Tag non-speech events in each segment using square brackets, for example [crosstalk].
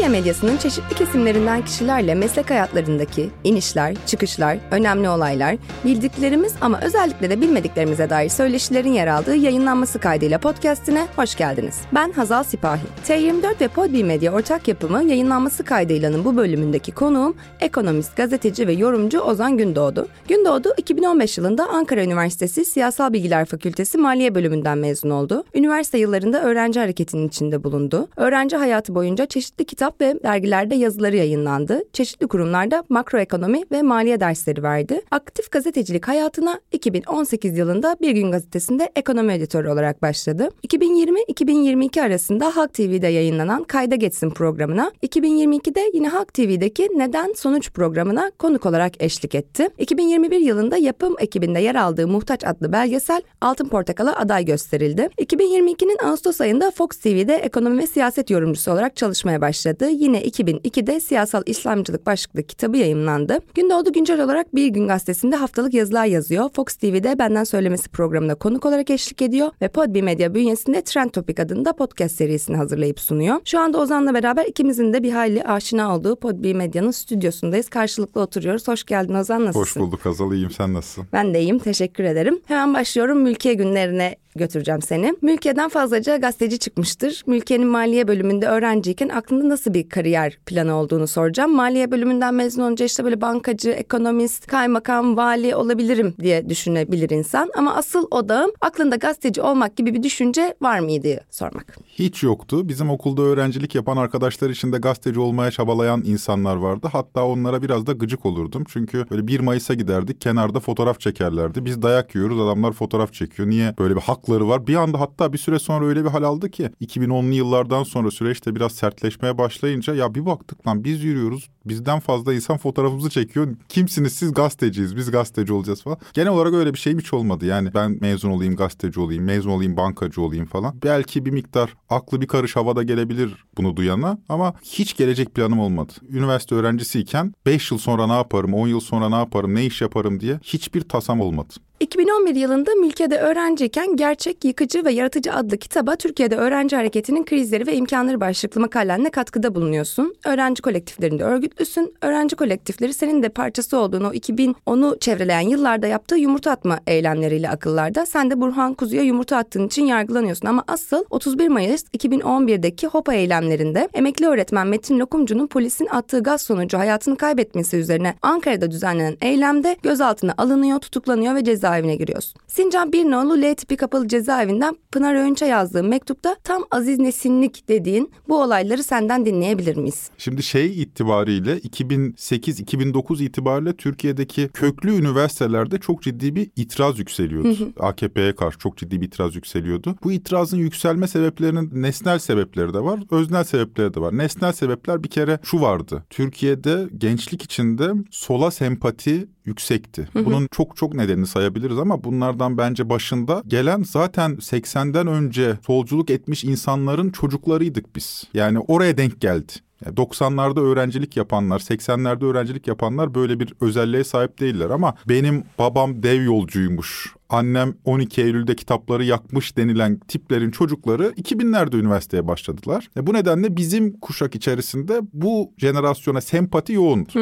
Türkiye medyasının çeşitli kesimlerinden kişilerle meslek hayatlarındaki inişler, çıkışlar, önemli olaylar, bildiklerimiz ama özellikle de bilmediklerimize dair söyleşilerin yer aldığı yayınlanması kaydıyla podcastine hoş geldiniz. Ben Hazal Sipahi. T24 ve Podbi Medya ortak yapımı yayınlanması kaydıylanın bu bölümündeki konuğum ekonomist, gazeteci ve yorumcu Ozan Gündoğdu. Gündoğdu 2015 yılında Ankara Üniversitesi Siyasal Bilgiler Fakültesi Maliye bölümünden mezun oldu. Üniversite yıllarında öğrenci hareketinin içinde bulundu. Öğrenci hayatı boyunca çeşitli kitap ve dergilerde yazıları yayınlandı. Çeşitli kurumlarda makroekonomi ve maliye dersleri verdi. Aktif gazetecilik hayatına 2018 yılında Bir Gün Gazetesi'nde ekonomi editörü olarak başladı. 2020-2022 arasında Halk TV'de yayınlanan Kayda Geçsin programına, 2022'de yine Halk TV'deki Neden Sonuç programına konuk olarak eşlik etti. 2021 yılında yapım ekibinde yer aldığı Muhtaç adlı belgesel Altın Portakal'a aday gösterildi. 2022'nin Ağustos ayında Fox TV'de ekonomi ve siyaset yorumcusu olarak çalışmaya başladı. Yine 2002'de Siyasal İslamcılık başlıklı kitabı yayımlandı. Gündoğdu güncel olarak Bir Gün Gazetesi'nde haftalık yazılar yazıyor. Fox TV'de Benden Söylemesi programına konuk olarak eşlik ediyor ve Podbi Medya bünyesinde Trend Topic adında podcast serisini hazırlayıp sunuyor. Şu anda Ozan'la beraber ikimizin de bir hayli aşina olduğu Podbi Medya'nın stüdyosundayız. Karşılıklı oturuyoruz. Hoş geldin Ozan nasılsın? Hoş bulduk Hazal iyiyim sen nasılsın? Ben de iyiyim teşekkür ederim. Hemen başlıyorum mülkiye günlerine götüreceğim seni. Mülkiye'den fazlaca gazeteci çıkmıştır. Mülkiye'nin maliye bölümünde öğrenciyken aklında nasıl bir kariyer planı olduğunu soracağım. Maliye bölümünden mezun olunca işte böyle bankacı, ekonomist, kaymakam, vali olabilirim diye düşünebilir insan. Ama asıl odağım aklında gazeteci olmak gibi bir düşünce var mıydı sormak. Hiç yoktu. Bizim okulda öğrencilik yapan arkadaşlar içinde gazeteci olmaya çabalayan insanlar vardı. Hatta onlara biraz da gıcık olurdum. Çünkü böyle 1 Mayıs'a giderdik kenarda fotoğraf çekerlerdi. Biz dayak yiyoruz adamlar fotoğraf çekiyor. Niye böyle bir hakları var? Bir anda hatta bir süre sonra öyle bir hal aldı ki 2010'lu yıllardan sonra süreçte biraz sertleşmeye başlayınca ya bir baktık lan biz yürüyoruz. Bizden fazla insan fotoğrafımızı çekiyor. Kimsiniz siz gazeteciyiz. Biz gazeteci olacağız falan. Genel olarak öyle bir şeyim hiç olmadı. Yani ben mezun olayım gazeteci olayım, mezun olayım bankacı olayım falan. Belki bir miktar aklı bir karış havada gelebilir bunu duyana ama hiç gelecek planım olmadı. Üniversite öğrencisiyken 5 yıl sonra ne yaparım, 10 yıl sonra ne yaparım, ne iş yaparım diye hiçbir tasam olmadı. 2011 yılında Mülkiye'de öğrenciyken Gerçek, Yıkıcı ve Yaratıcı adlı kitaba Türkiye'de öğrenci hareketinin krizleri ve imkanları başlıklı makalenle katkıda bulunuyorsun. Öğrenci kolektiflerinde örgütlüsün. Öğrenci kolektifleri senin de parçası olduğun o 2010'u çevreleyen yıllarda yaptığı yumurta atma eylemleriyle akıllarda. Sen de Burhan Kuzu'ya yumurta attığın için yargılanıyorsun ama asıl 31 Mayıs 2011'deki HOPA eylemlerinde emekli öğretmen Metin Lokumcu'nun polisin attığı gaz sonucu hayatını kaybetmesi üzerine Ankara'da düzenlenen eylemde gözaltına alınıyor, tutuklanıyor ve ceza cezaevine giriyorsun. Sincan bir nolu L tipi kapalı cezaevinden Pınar Öğünç'e yazdığın mektupta tam Aziz Nesinlik dediğin bu olayları senden dinleyebilir miyiz? Şimdi şey itibariyle 2008-2009 itibariyle Türkiye'deki köklü üniversitelerde çok ciddi bir itiraz yükseliyordu. AKP'ye karşı çok ciddi bir itiraz yükseliyordu. Bu itirazın yükselme sebeplerinin nesnel sebepleri de var, öznel sebepleri de var. Nesnel sebepler bir kere şu vardı. Türkiye'de gençlik içinde sola sempati yüksekti. Bunun çok çok nedenini sayabiliriz ama bunlardan bence başında gelen zaten 80'den önce solculuk etmiş insanların çocuklarıydık biz. Yani oraya denk geldi. 90'larda öğrencilik yapanlar, 80'lerde öğrencilik yapanlar böyle bir özelliğe sahip değiller ama benim babam dev yolcuymuş annem 12 Eylül'de kitapları yakmış denilen tiplerin çocukları 2000'lerde üniversiteye başladılar. E bu nedenle bizim kuşak içerisinde bu jenerasyona sempati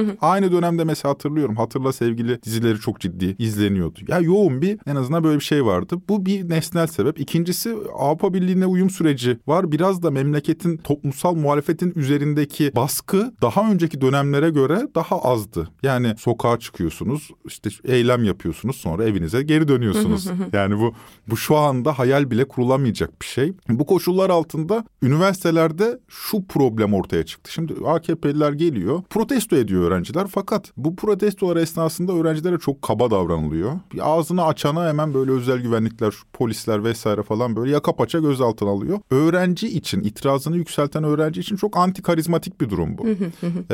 hı. Aynı dönemde mesela hatırlıyorum. Hatırla sevgili dizileri çok ciddi izleniyordu. Ya yoğun bir en azından böyle bir şey vardı. Bu bir nesnel sebep. İkincisi Avrupa Birliği'ne uyum süreci var. Biraz da memleketin toplumsal muhalefetin üzerindeki baskı daha önceki dönemlere göre daha azdı. Yani sokağa çıkıyorsunuz, işte eylem yapıyorsunuz, sonra evinize geri dönüyorsunuz yapıyorsunuz. yani bu bu şu anda hayal bile kurulamayacak bir şey. Bu koşullar altında üniversitelerde şu problem ortaya çıktı. Şimdi AKP'liler geliyor, protesto ediyor öğrenciler fakat bu protestolar esnasında öğrencilere çok kaba davranılıyor. Bir ağzını açana hemen böyle özel güvenlikler, polisler vesaire falan böyle yaka paça gözaltına alıyor. Öğrenci için, itirazını yükselten öğrenci için çok anti karizmatik bir durum bu.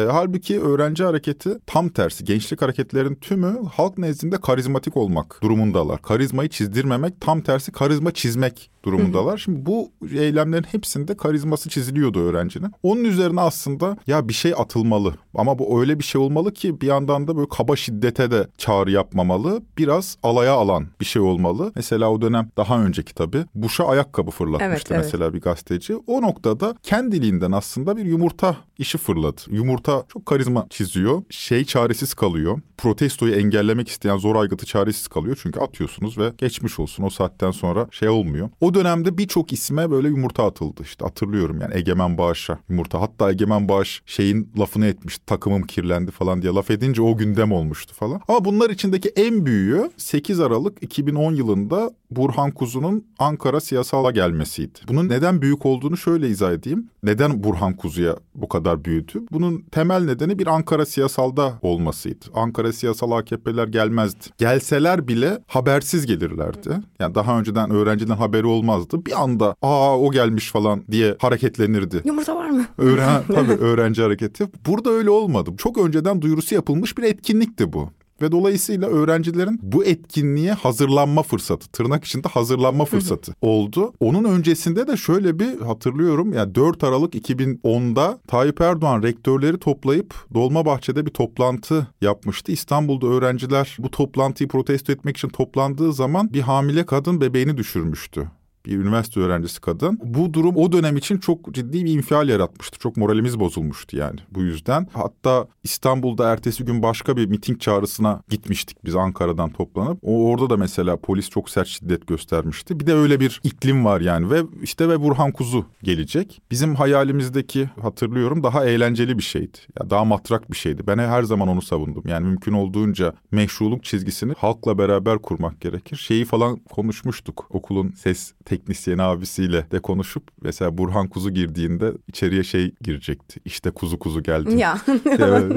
e, halbuki öğrenci hareketi tam tersi. Gençlik hareketlerin tümü halk nezdinde karizmatik olmak durumundalar karizmayı çizdirmemek tam tersi karizma çizmek durumundalar. Şimdi bu eylemlerin hepsinde karizması çiziliyordu öğrencinin. Onun üzerine aslında ya bir şey atılmalı ama bu öyle bir şey olmalı ki bir yandan da böyle kaba şiddete de çağrı yapmamalı. Biraz alaya alan bir şey olmalı. Mesela o dönem daha önceki tabii Bush'a ayakkabı fırlatmıştı evet, evet. mesela bir gazeteci. O noktada kendiliğinden aslında bir yumurta işi fırladı. Yumurta çok karizma çiziyor. Şey çaresiz kalıyor. Protestoyu engellemek isteyen zor aygıtı çaresiz kalıyor. Çünkü atıyorsunuz ve geçmiş olsun o saatten sonra şey olmuyor. O dönemde birçok isme böyle yumurta atıldı. İşte hatırlıyorum yani Egemen Bağış'a yumurta. Hatta Egemen Bağış şeyin lafını etmiş. Takımım kirlendi falan diye laf edince o gündem olmuştu falan. Ama bunlar içindeki en büyüğü 8 Aralık 2010 yılında Burhan Kuzu'nun Ankara siyasala gelmesiydi. Bunun neden büyük olduğunu şöyle izah edeyim. Neden Burhan Kuzu'ya bu kadar büyüdü? Bunun temel nedeni bir Ankara siyasalda olmasıydı. Ankara siyasal AKP'ler gelmezdi. Gelseler bile habersiz gelirlerdi. Yani daha önceden öğrenciden haberi olmazdı. Bir anda aa o gelmiş falan diye hareketlenirdi. Yumurta var mı? Öğren, [laughs] tabii öğrenci hareketi. Burada öyle olmadı. Çok önceden duyurusu yapılmış bir etkinlikti bu. Ve dolayısıyla öğrencilerin bu etkinliğe hazırlanma fırsatı, tırnak içinde hazırlanma fırsatı oldu. Onun öncesinde de şöyle bir hatırlıyorum. Yani 4 Aralık 2010'da Tayyip Erdoğan rektörleri toplayıp Dolmabahçe'de bir toplantı yapmıştı. İstanbul'da öğrenciler bu toplantıyı protesto etmek için toplandığı zaman bir hamile kadın bebeğini düşürmüştü bir üniversite öğrencisi kadın. Bu durum o dönem için çok ciddi bir infial yaratmıştı. Çok moralimiz bozulmuştu yani bu yüzden. Hatta İstanbul'da ertesi gün başka bir miting çağrısına gitmiştik biz Ankara'dan toplanıp. O orada da mesela polis çok sert şiddet göstermişti. Bir de öyle bir iklim var yani ve işte ve Burhan Kuzu gelecek. Bizim hayalimizdeki hatırlıyorum daha eğlenceli bir şeydi. Ya daha matrak bir şeydi. Ben her zaman onu savundum. Yani mümkün olduğunca meşruluk çizgisini halkla beraber kurmak gerekir. Şeyi falan konuşmuştuk okulun ses teknisyen abisiyle de konuşup mesela Burhan Kuzu girdiğinde içeriye şey girecekti. İşte kuzu kuzu geldi. Ya. [laughs] evet,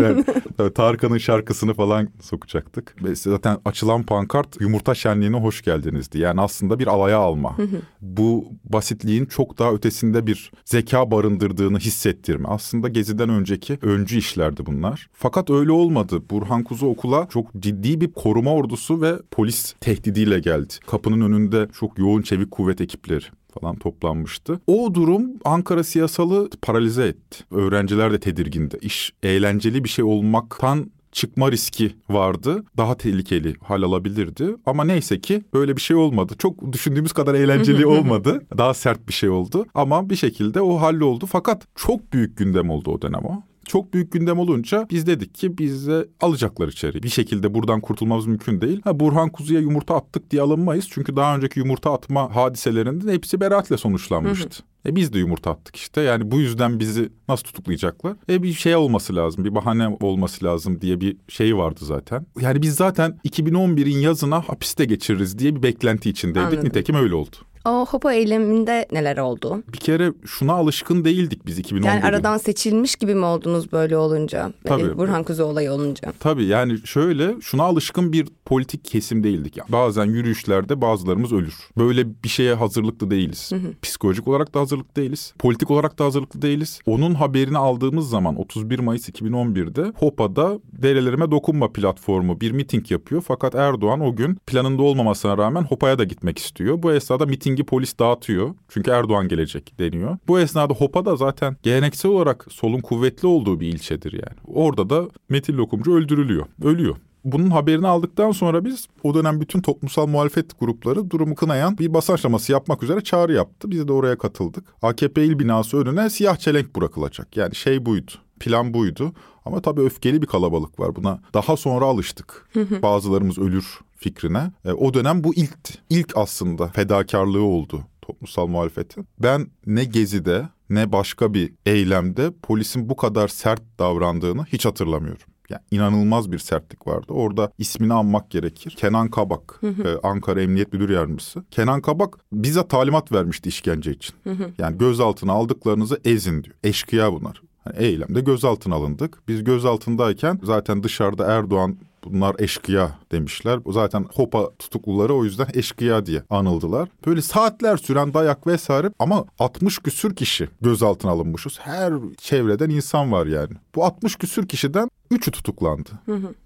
evet. Tarkan'ın şarkısını falan sokacaktık. Zaten açılan pankart yumurta şenliğine hoş geldinizdi. Yani aslında bir alaya alma. Bu basitliğin çok daha ötesinde bir zeka barındırdığını hissettirme. Aslında Gezi'den önceki öncü işlerdi bunlar. Fakat öyle olmadı. Burhan Kuzu okula çok ciddi bir koruma ordusu ve polis tehdidiyle geldi. Kapının önünde çok yoğun çevik kuvvet ekipleri falan toplanmıştı. O durum Ankara siyasalı paralize etti. Öğrenciler de tedirgindi. İş eğlenceli bir şey olmaktan çıkma riski vardı. Daha tehlikeli hal alabilirdi. Ama neyse ki böyle bir şey olmadı. Çok düşündüğümüz kadar eğlenceli [laughs] olmadı. Daha sert bir şey oldu. Ama bir şekilde o halloldu. Fakat çok büyük gündem oldu o dönem o. Çok büyük gündem olunca biz dedik ki bize alacaklar içeri. Bir şekilde buradan kurtulmamız mümkün değil. Ha, Burhan Kuzu'ya yumurta attık diye alınmayız. Çünkü daha önceki yumurta atma hadiselerinde hepsi beraatle sonuçlanmıştı. E biz de yumurta attık işte. Yani bu yüzden bizi nasıl tutuklayacaklar? E bir şey olması lazım, bir bahane olması lazım diye bir şey vardı zaten. Yani biz zaten 2011'in yazına hapiste geçiririz diye bir beklenti içindeydik. Anladım. Nitekim öyle oldu. O Hopo eyleminde neler oldu? Bir kere şuna alışkın değildik biz 2011'de. Yani aradan seçilmiş gibi mi oldunuz böyle olunca? Tabii. Böyle Burhan Kuzu olayı olunca. Tabii yani şöyle şuna alışkın bir politik kesim değildik. Yani bazen yürüyüşlerde bazılarımız ölür. Böyle bir şeye hazırlıklı değiliz. Psikolojik olarak da hazırlıklı değiliz. Politik olarak da hazırlıklı değiliz. Onun haberini aldığımız zaman 31 Mayıs 2011'de Hopa'da Derelerime Dokunma platformu bir miting yapıyor. Fakat Erdoğan o gün planında olmamasına rağmen Hopa'ya da gitmek istiyor. Bu esnada mitingi polis dağıtıyor. Çünkü Erdoğan gelecek deniyor. Bu esnada Hopa da zaten geleneksel olarak solun kuvvetli olduğu bir ilçedir yani. Orada da Metin Lokumcu öldürülüyor. Ölüyor. Bunun haberini aldıktan sonra biz o dönem bütün toplumsal muhalefet grupları durumu kınayan bir basın aşaması yapmak üzere çağrı yaptı. Biz de oraya katıldık. AKP il binası önüne siyah çelenk bırakılacak. Yani şey buydu. Plan buydu. Ama tabii öfkeli bir kalabalık var. Buna daha sonra alıştık. Bazılarımız ölür fikrine. E, o dönem bu ilkti. İlk aslında fedakarlığı oldu toplumsal muhalefetin. Ben ne Gezi'de ne başka bir eylemde polisin bu kadar sert davrandığını hiç hatırlamıyorum. Yani inanılmaz bir sertlik vardı. Orada ismini anmak gerekir. Kenan Kabak, e, Ankara Emniyet Müdür Yardımcısı. Kenan Kabak bize talimat vermişti işkence için. Yani gözaltına aldıklarınızı ezin diyor. Eşkıya bunlar. Hani eylemde gözaltına alındık. Biz gözaltındayken zaten dışarıda Erdoğan bunlar eşkıya demişler. Zaten Hopa tutukluları o yüzden eşkıya diye anıldılar. Böyle saatler süren dayak vesaire ama 60 küsür kişi gözaltına alınmışız. Her çevreden insan var yani. Bu 60 küsür kişiden üçü tutuklandı.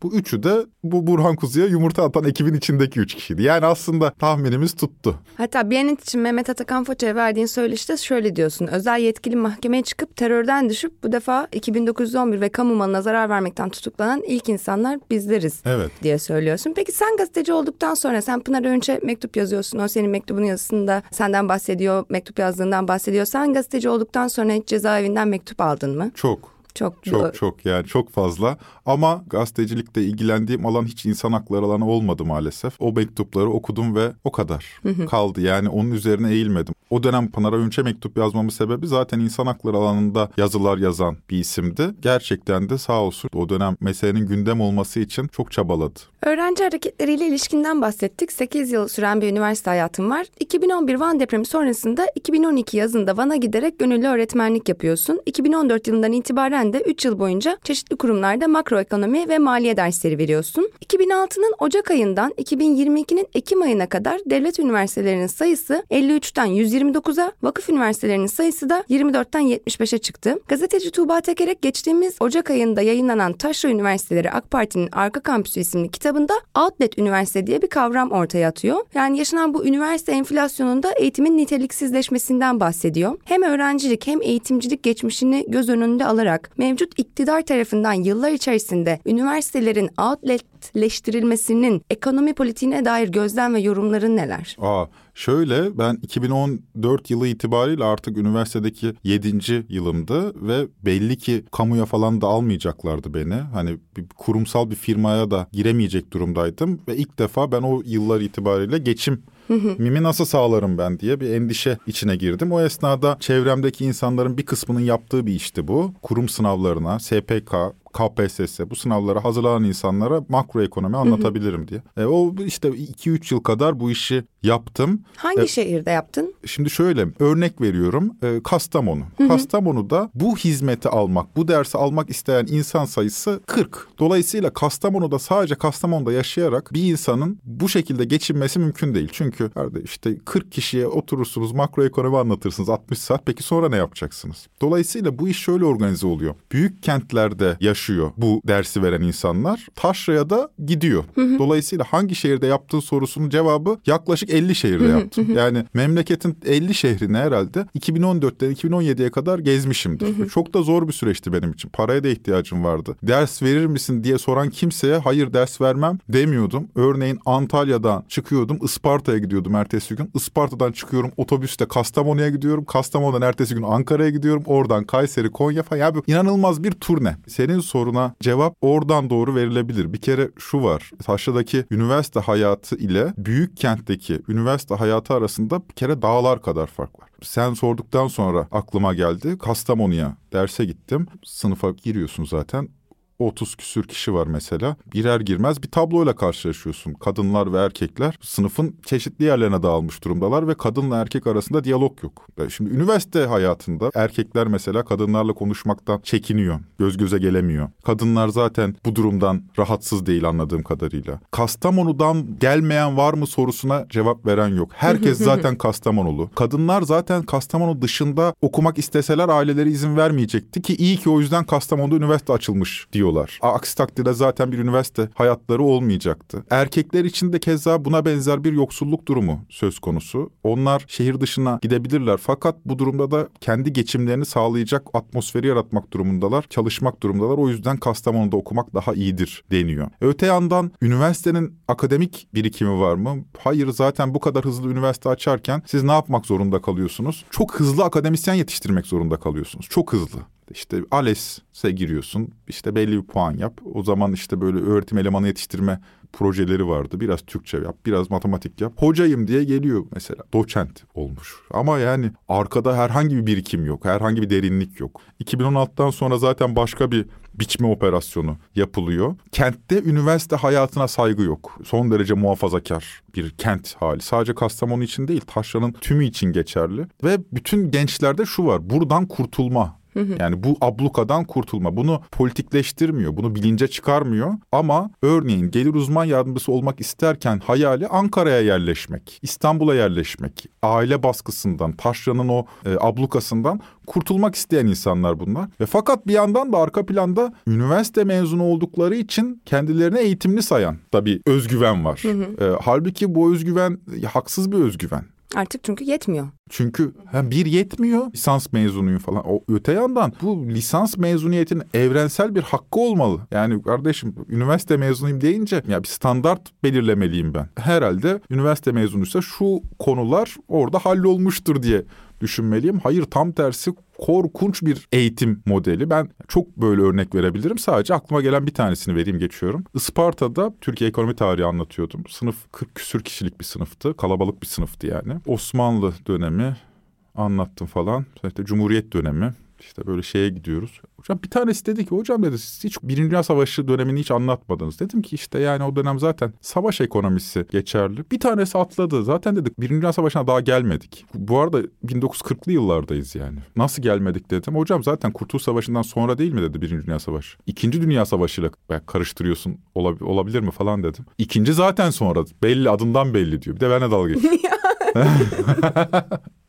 Bu üçü de bu Burhan Kuzu'ya yumurta atan ekibin içindeki üç kişiydi. Yani aslında tahminimiz tuttu. Hatta Biyanet için Mehmet Atakan Foça'ya verdiğin söyleşte şöyle diyorsun. Özel yetkili mahkemeye çıkıp terörden düşüp bu defa 2911 ve kamu malına zarar vermekten tutuklanan ilk insanlar bizleriz Evet. diye söylüyorsun. Peki sen gazeteci olduktan sonra sen Pınar Önç'e mektup yazıyorsun. O senin mektubun yazısında senden bahsediyor, mektup yazdığından bahsediyor. Sen gazeteci olduktan sonra hiç cezaevinden mektup aldın mı? Çok. Çok çok çok yani çok fazla ama gazetecilikte ilgilendiğim alan hiç insan hakları alanı olmadı maalesef. O mektupları okudum ve o kadar kaldı. Yani onun üzerine eğilmedim. O dönem Pınar Öğünç'e mektup yazmamın sebebi zaten insan hakları alanında yazılar yazan bir isimdi. Gerçekten de sağ olsun o dönem meselenin gündem olması için çok çabaladı. Öğrenci hareketleriyle ilişkinden bahsettik. 8 yıl süren bir üniversite hayatım var. 2011 Van depremi sonrasında 2012 yazında Van'a giderek gönüllü öğretmenlik yapıyorsun. 2014 yılından itibaren de 3 yıl boyunca çeşitli kurumlarda makroekonomi ve maliye dersleri veriyorsun. 2006'nın Ocak ayından 2022'nin Ekim ayına kadar devlet üniversitelerinin sayısı 53'ten 129'a, vakıf üniversitelerinin sayısı da 24'ten 75'e çıktı. Gazeteci Tuğba Tekerek geçtiğimiz Ocak ayında yayınlanan Taşra Üniversiteleri AK Parti'nin Arka Kampüsü isimli kitabında outlet üniversite diye bir kavram ortaya atıyor. Yani yaşanan bu üniversite enflasyonunda eğitimin niteliksizleşmesinden bahsediyor. Hem öğrencilik hem eğitimcilik geçmişini göz önünde alarak mevcut iktidar tarafından yıllar içerisinde üniversitelerin outletleştirilmesinin ekonomi politiğine dair gözlem ve yorumların neler? Aa, Şöyle ben 2014 yılı itibariyle artık üniversitedeki 7. yılımdı ve belli ki kamuya falan da almayacaklardı beni. Hani bir kurumsal bir firmaya da giremeyecek durumdaydım ve ilk defa ben o yıllar itibariyle geçim Mimi nasıl sağlarım ben diye bir endişe içine girdim. O esnada çevremdeki insanların bir kısmının yaptığı bir işti bu. Kurum sınavlarına, SPK, KPSS bu sınavlara hazırlanan insanlara makro ekonomi anlatabilirim diye. E, o işte 2-3 yıl kadar bu işi yaptım. Hangi e, şehirde yaptın? Şimdi şöyle örnek veriyorum. E, Kastamonu. Hı hı. Kastamonu'da bu hizmeti almak, bu dersi almak isteyen insan sayısı 40. Dolayısıyla Kastamonu'da sadece Kastamonu'da yaşayarak bir insanın bu şekilde geçinmesi mümkün değil. Çünkü işte 40 kişiye oturursunuz makro ekonomi anlatırsınız 60 saat. Peki sonra ne yapacaksınız? Dolayısıyla bu iş şöyle organize oluyor. Büyük kentlerde yaş yaşıyor bu dersi veren insanlar. Taşra'ya da gidiyor. Dolayısıyla hangi şehirde yaptığın sorusunun cevabı yaklaşık 50 şehirde yaptım. yani memleketin 50 şehrini herhalde 2014'ten 2017'ye kadar gezmişimdir. Çok da zor bir süreçti benim için. Paraya da ihtiyacım vardı. Ders verir misin diye soran kimseye hayır ders vermem demiyordum. Örneğin Antalya'dan çıkıyordum Isparta'ya gidiyordum ertesi gün. Isparta'dan çıkıyorum otobüste Kastamonu'ya gidiyorum. Kastamonu'dan ertesi gün Ankara'ya gidiyorum. Oradan Kayseri, Konya falan. Yani inanılmaz bir turne. Senin soruna cevap oradan doğru verilebilir. Bir kere şu var. Taşra'daki üniversite hayatı ile büyük kentteki üniversite hayatı arasında bir kere dağlar kadar fark var. Sen sorduktan sonra aklıma geldi. Kastamonu'ya derse gittim. Sınıfa giriyorsun zaten 30 küsür kişi var mesela. Girer girmez bir tabloyla karşılaşıyorsun. Kadınlar ve erkekler sınıfın çeşitli yerlerine dağılmış durumdalar ve kadınla erkek arasında diyalog yok. Şimdi üniversite hayatında erkekler mesela kadınlarla konuşmaktan çekiniyor. Göz göze gelemiyor. Kadınlar zaten bu durumdan rahatsız değil anladığım kadarıyla. Kastamonu'dan gelmeyen var mı sorusuna cevap veren yok. Herkes [laughs] zaten Kastamonulu. Kadınlar zaten Kastamonu dışında okumak isteseler aileleri izin vermeyecekti ki iyi ki o yüzden Kastamonu'da üniversite açılmış diyor istiyorlar. Aksi takdirde zaten bir üniversite hayatları olmayacaktı. Erkekler için de keza buna benzer bir yoksulluk durumu söz konusu. Onlar şehir dışına gidebilirler fakat bu durumda da kendi geçimlerini sağlayacak atmosferi yaratmak durumundalar, çalışmak durumdalar. O yüzden Kastamonu'da okumak daha iyidir deniyor. Öte yandan üniversitenin akademik birikimi var mı? Hayır zaten bu kadar hızlı üniversite açarken siz ne yapmak zorunda kalıyorsunuz? Çok hızlı akademisyen yetiştirmek zorunda kalıyorsunuz. Çok hızlı. İşte ALES'e giriyorsun. İşte belli bir puan yap. O zaman işte böyle öğretim elemanı yetiştirme projeleri vardı. Biraz Türkçe yap, biraz matematik yap. Hocayım diye geliyor mesela. Doçent olmuş. Ama yani arkada herhangi bir birikim yok. Herhangi bir derinlik yok. 2016'dan sonra zaten başka bir biçme operasyonu yapılıyor. Kentte üniversite hayatına saygı yok. Son derece muhafazakar bir kent hali. Sadece Kastamonu için değil, Taşra'nın tümü için geçerli. Ve bütün gençlerde şu var. Buradan kurtulma yani bu ablukadan kurtulma. Bunu politikleştirmiyor, bunu bilince çıkarmıyor. Ama örneğin gelir uzman yardımcısı olmak isterken hayali Ankara'ya yerleşmek, İstanbul'a yerleşmek, aile baskısından, taşranın o e, ablukasından kurtulmak isteyen insanlar bunlar. Ve fakat bir yandan da arka planda üniversite mezunu oldukları için kendilerini eğitimli sayan tabii özgüven var. Hı hı. E, halbuki bu özgüven haksız bir özgüven. Artık çünkü yetmiyor. Çünkü hem bir yetmiyor lisans mezunuyum falan. O öte yandan bu lisans mezuniyetinin evrensel bir hakkı olmalı. Yani kardeşim üniversite mezunuyum deyince ya bir standart belirlemeliyim ben. Herhalde üniversite mezunuysa şu konular orada hallolmuştur diye düşünmeliyim. Hayır tam tersi korkunç bir eğitim modeli. Ben çok böyle örnek verebilirim. Sadece aklıma gelen bir tanesini vereyim geçiyorum. Isparta'da Türkiye ekonomi tarihi anlatıyordum. Sınıf 40 küsür kişilik bir sınıftı. Kalabalık bir sınıftı yani. Osmanlı dönemi anlattım falan. İşte Cumhuriyet dönemi. İşte böyle şeye gidiyoruz. Hocam bir tanesi dedi ki hocam dedi siz hiç Birinci Dünya Savaşı dönemini hiç anlatmadınız. Dedim ki işte yani o dönem zaten savaş ekonomisi geçerli. Bir tanesi atladı. Zaten dedik Birinci Dünya Savaşı'na daha gelmedik. Bu arada 1940'lı yıllardayız yani. Nasıl gelmedik dedim. Hocam zaten Kurtuluş Savaşı'ndan sonra değil mi dedi Birinci Dünya Savaşı. İkinci Dünya Savaşı'yla karıştırıyorsun olab- olabilir mi falan dedim. İkinci zaten sonra belli adından belli diyor. Bir de benimle dalga geçiyor. [laughs] [laughs]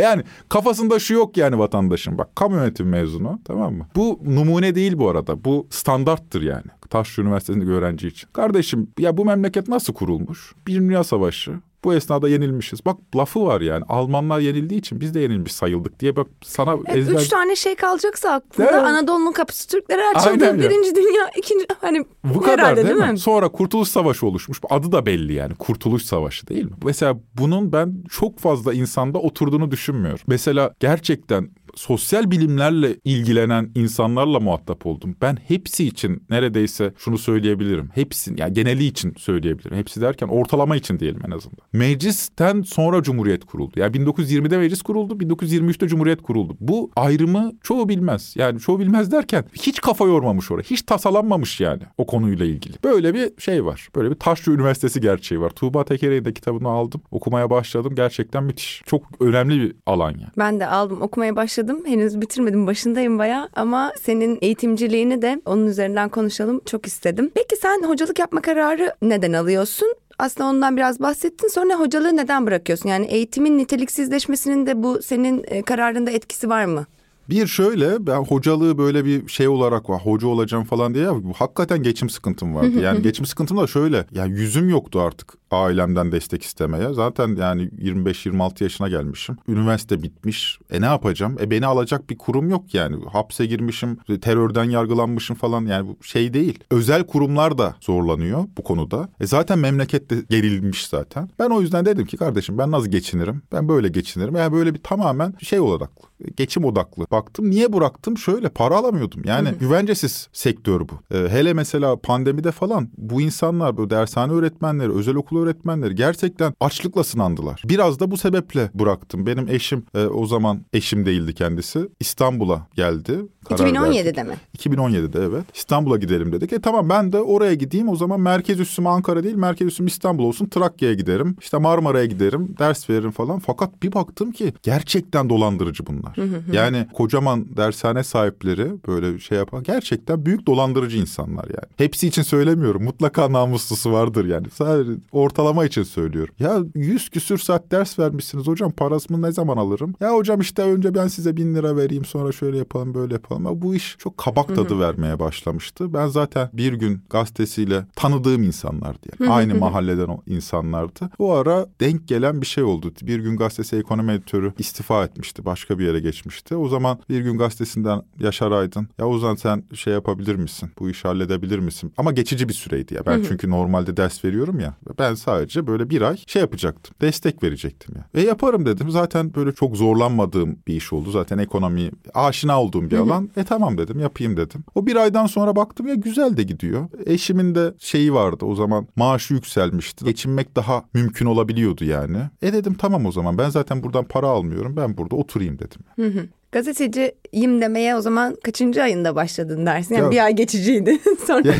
Yani kafasında şu yok yani vatandaşın. Bak kamu yönetimi mezunu tamam mı? Bu numune değil bu arada. Bu standarttır yani. Taşlı Üniversitesi'ndeki öğrenci için. Kardeşim ya bu memleket nasıl kurulmuş? Bir Dünya Savaşı, bu esnada yenilmişiz. Bak lafı var yani. Almanlar yenildiği için biz de yenilmiş sayıldık diye bak sana Hep ezber... Üç tane şey kalacaksa aklında. Evet. Anadolu'nun kapısı Türklere açıldı. Aynen Birinci ya. Dünya, ikinci hani Bu kadar değil, değil mi? mi? Sonra Kurtuluş Savaşı oluşmuş. Adı da belli yani. Kurtuluş Savaşı değil mi? Mesela bunun ben çok fazla insanda oturduğunu düşünmüyorum. Mesela gerçekten sosyal bilimlerle ilgilenen insanlarla muhatap oldum. Ben hepsi için neredeyse şunu söyleyebilirim. Hepsi yani geneli için söyleyebilirim. Hepsi derken ortalama için diyelim en azından. Meclisten sonra Cumhuriyet kuruldu. Yani 1920'de meclis kuruldu, 1923'te Cumhuriyet kuruldu. Bu ayrımı çoğu bilmez. Yani çoğu bilmez derken hiç kafa yormamış oraya. Hiç tasalanmamış yani o konuyla ilgili. Böyle bir şey var. Böyle bir Taşlı Üniversitesi gerçeği var. Tuğba Tekere'nin de kitabını aldım. Okumaya başladım. Gerçekten müthiş. Çok önemli bir alan yani. Ben de aldım. Okumaya başladım başladım. Henüz bitirmedim. Başındayım baya ama senin eğitimciliğini de onun üzerinden konuşalım çok istedim. Peki sen hocalık yapma kararı neden alıyorsun? aslında ondan biraz bahsettin. Sonra hocalığı neden bırakıyorsun? Yani eğitimin niteliksizleşmesinin de bu senin e, kararında etkisi var mı? Bir şöyle ben hocalığı böyle bir şey olarak var hoca olacağım falan diye hakikaten geçim sıkıntım vardı. Yani geçim sıkıntım da şöyle yani yüzüm yoktu artık ailemden destek istemeye. Zaten yani 25-26 yaşına gelmişim. Üniversite bitmiş. E ne yapacağım? E beni alacak bir kurum yok yani. Hapse girmişim, terörden yargılanmışım falan yani bu şey değil. Özel kurumlar da zorlanıyor bu konuda. E zaten memleket de gerilmiş zaten. Ben o yüzden dedim ki kardeşim ben nasıl geçinirim? Ben böyle geçinirim. Yani böyle bir tamamen şey odaklı geçim odaklı baktım. Niye bıraktım? Şöyle para alamıyordum. Yani hı hı. güvencesiz sektör bu. Ee, hele mesela pandemide falan bu insanlar bu dershane öğretmenleri, özel okul öğretmenleri gerçekten açlıkla sınandılar. Biraz da bu sebeple bıraktım. Benim eşim e, o zaman eşim değildi kendisi. İstanbul'a geldi. 2017'de verdik. mi? 2017'de evet. İstanbul'a gidelim dedik. E tamam ben de oraya gideyim. O zaman merkez üssüm Ankara değil, merkez üssüm İstanbul olsun. Trakya'ya giderim. İşte Marmara'ya giderim. Ders veririm falan. Fakat bir baktım ki gerçekten dolandırıcı bunlar. Yani kocaman dershane sahipleri böyle şey yapan gerçekten büyük dolandırıcı insanlar yani. Hepsi için söylemiyorum. Mutlaka namuslusu vardır yani. Sadece ortalama için söylüyorum. Ya yüz küsür saat ders vermişsiniz hocam parasını ne zaman alırım? Ya hocam işte önce ben size bin lira vereyim sonra şöyle yapalım böyle yapalım ama bu iş çok kabak tadı Hı-hı. vermeye başlamıştı. Ben zaten bir gün gazetesiyle tanıdığım insanlar diye. Aynı mahalleden o insanlardı. O ara denk gelen bir şey oldu. Bir gün gazetesi ekonomi editörü istifa etmişti. Başka bir yere geçmişti. O zaman bir gün gazetesinden Yaşar Aydın ya Ozan sen şey yapabilir misin? Bu işi halledebilir misin? Ama geçici bir süreydi ya. Ben Hı-hı. çünkü normalde ders veriyorum ya. Ben sadece böyle bir ay şey yapacaktım. Destek verecektim ya. E yaparım dedim. Zaten böyle çok zorlanmadığım bir iş oldu. Zaten ekonomi aşina olduğum bir alan. E tamam dedim yapayım dedim. O bir aydan sonra baktım ya güzel de gidiyor. Eşimin de şeyi vardı o zaman maaşı yükselmişti. Geçinmek daha mümkün olabiliyordu yani. E dedim tamam o zaman ben zaten buradan para almıyorum ben burada oturayım dedim. Hı hı. Gazeteciyim demeye o zaman kaçıncı ayında başladın dersin? Yani ya, bir ay geçiciydi. [laughs] Sonra...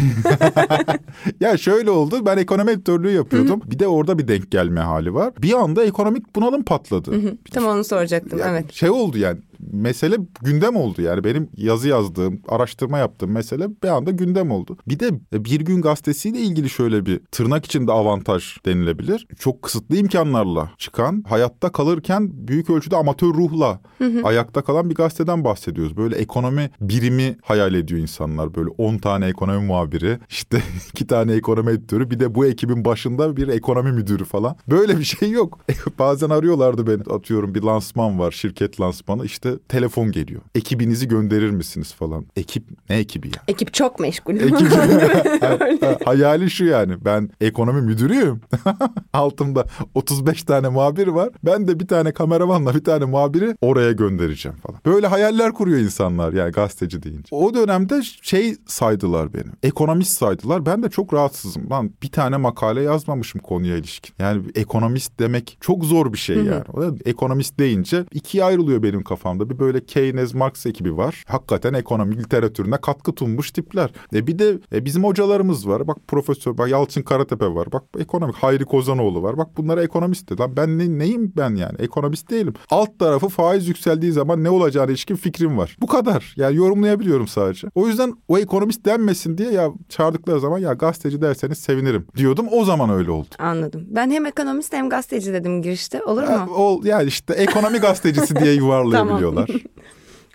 [laughs] ya, şöyle oldu. Ben ekonomi editörlüğü yapıyordum. Hı-hı. Bir de orada bir denk gelme hali var. Bir anda ekonomik bunalım patladı. Hı-hı. Tam onu soracaktım yani evet. Şey oldu yani mesele gündem oldu yani benim yazı yazdığım, araştırma yaptığım mesele bir anda gündem oldu. Bir de Bir Gün Gazetesi'yle ilgili şöyle bir tırnak içinde avantaj denilebilir. Çok kısıtlı imkanlarla çıkan, hayatta kalırken büyük ölçüde amatör ruhla ayakta kalan olan bir gazeteden bahsediyoruz. Böyle ekonomi birimi hayal ediyor insanlar. Böyle 10 tane ekonomi muhabiri, işte [laughs] iki tane ekonomi editörü, bir de bu ekibin başında bir ekonomi müdürü falan. Böyle bir şey yok. [laughs] Bazen arıyorlardı beni. Atıyorum bir lansman var, şirket lansmanı. İşte telefon geliyor. Ekibinizi gönderir misiniz falan. Ekip ne ekibi ya? Ekip çok meşgul. Ekip, [laughs] hayali şu yani. Ben ekonomi müdürüyüm. Altımda 35 tane muhabir var. Ben de bir tane kameramanla bir tane muhabiri oraya göndereceğim falan. Böyle hayaller kuruyor insanlar yani gazeteci deyince. O dönemde şey saydılar beni. Ekonomist saydılar. Ben de çok rahatsızım. Lan bir tane makale yazmamışım konuya ilişkin. Yani ekonomist demek çok zor bir şey yani. Hı Ekonomist deyince ikiye ayrılıyor benim kafamda. Bir böyle Keynes Marx ekibi var. Hakikaten ekonomi literatürüne katkı sunmuş tipler. E bir de e bizim hocalarımız var. Bak profesör bak Yalçın Karatepe var. Bak ekonomik Hayri Kozanoğlu var. Bak bunlara ekonomist de. Lan ben ne, neyim ben yani? Ekonomist değilim. Alt tarafı faiz yükseldiği zaman ne olacağına ilişkin fikrim var. Bu kadar. Yani yorumlayabiliyorum sadece. O yüzden o ekonomist denmesin diye ya çağırdıkları zaman ya gazeteci derseniz sevinirim diyordum. O zaman öyle oldu. Anladım. Ben hem ekonomist hem gazeteci dedim girişte. Olur mu? Ya, ol, yani işte ekonomi gazetecisi diye [laughs] yuvarlayabiliyorlar.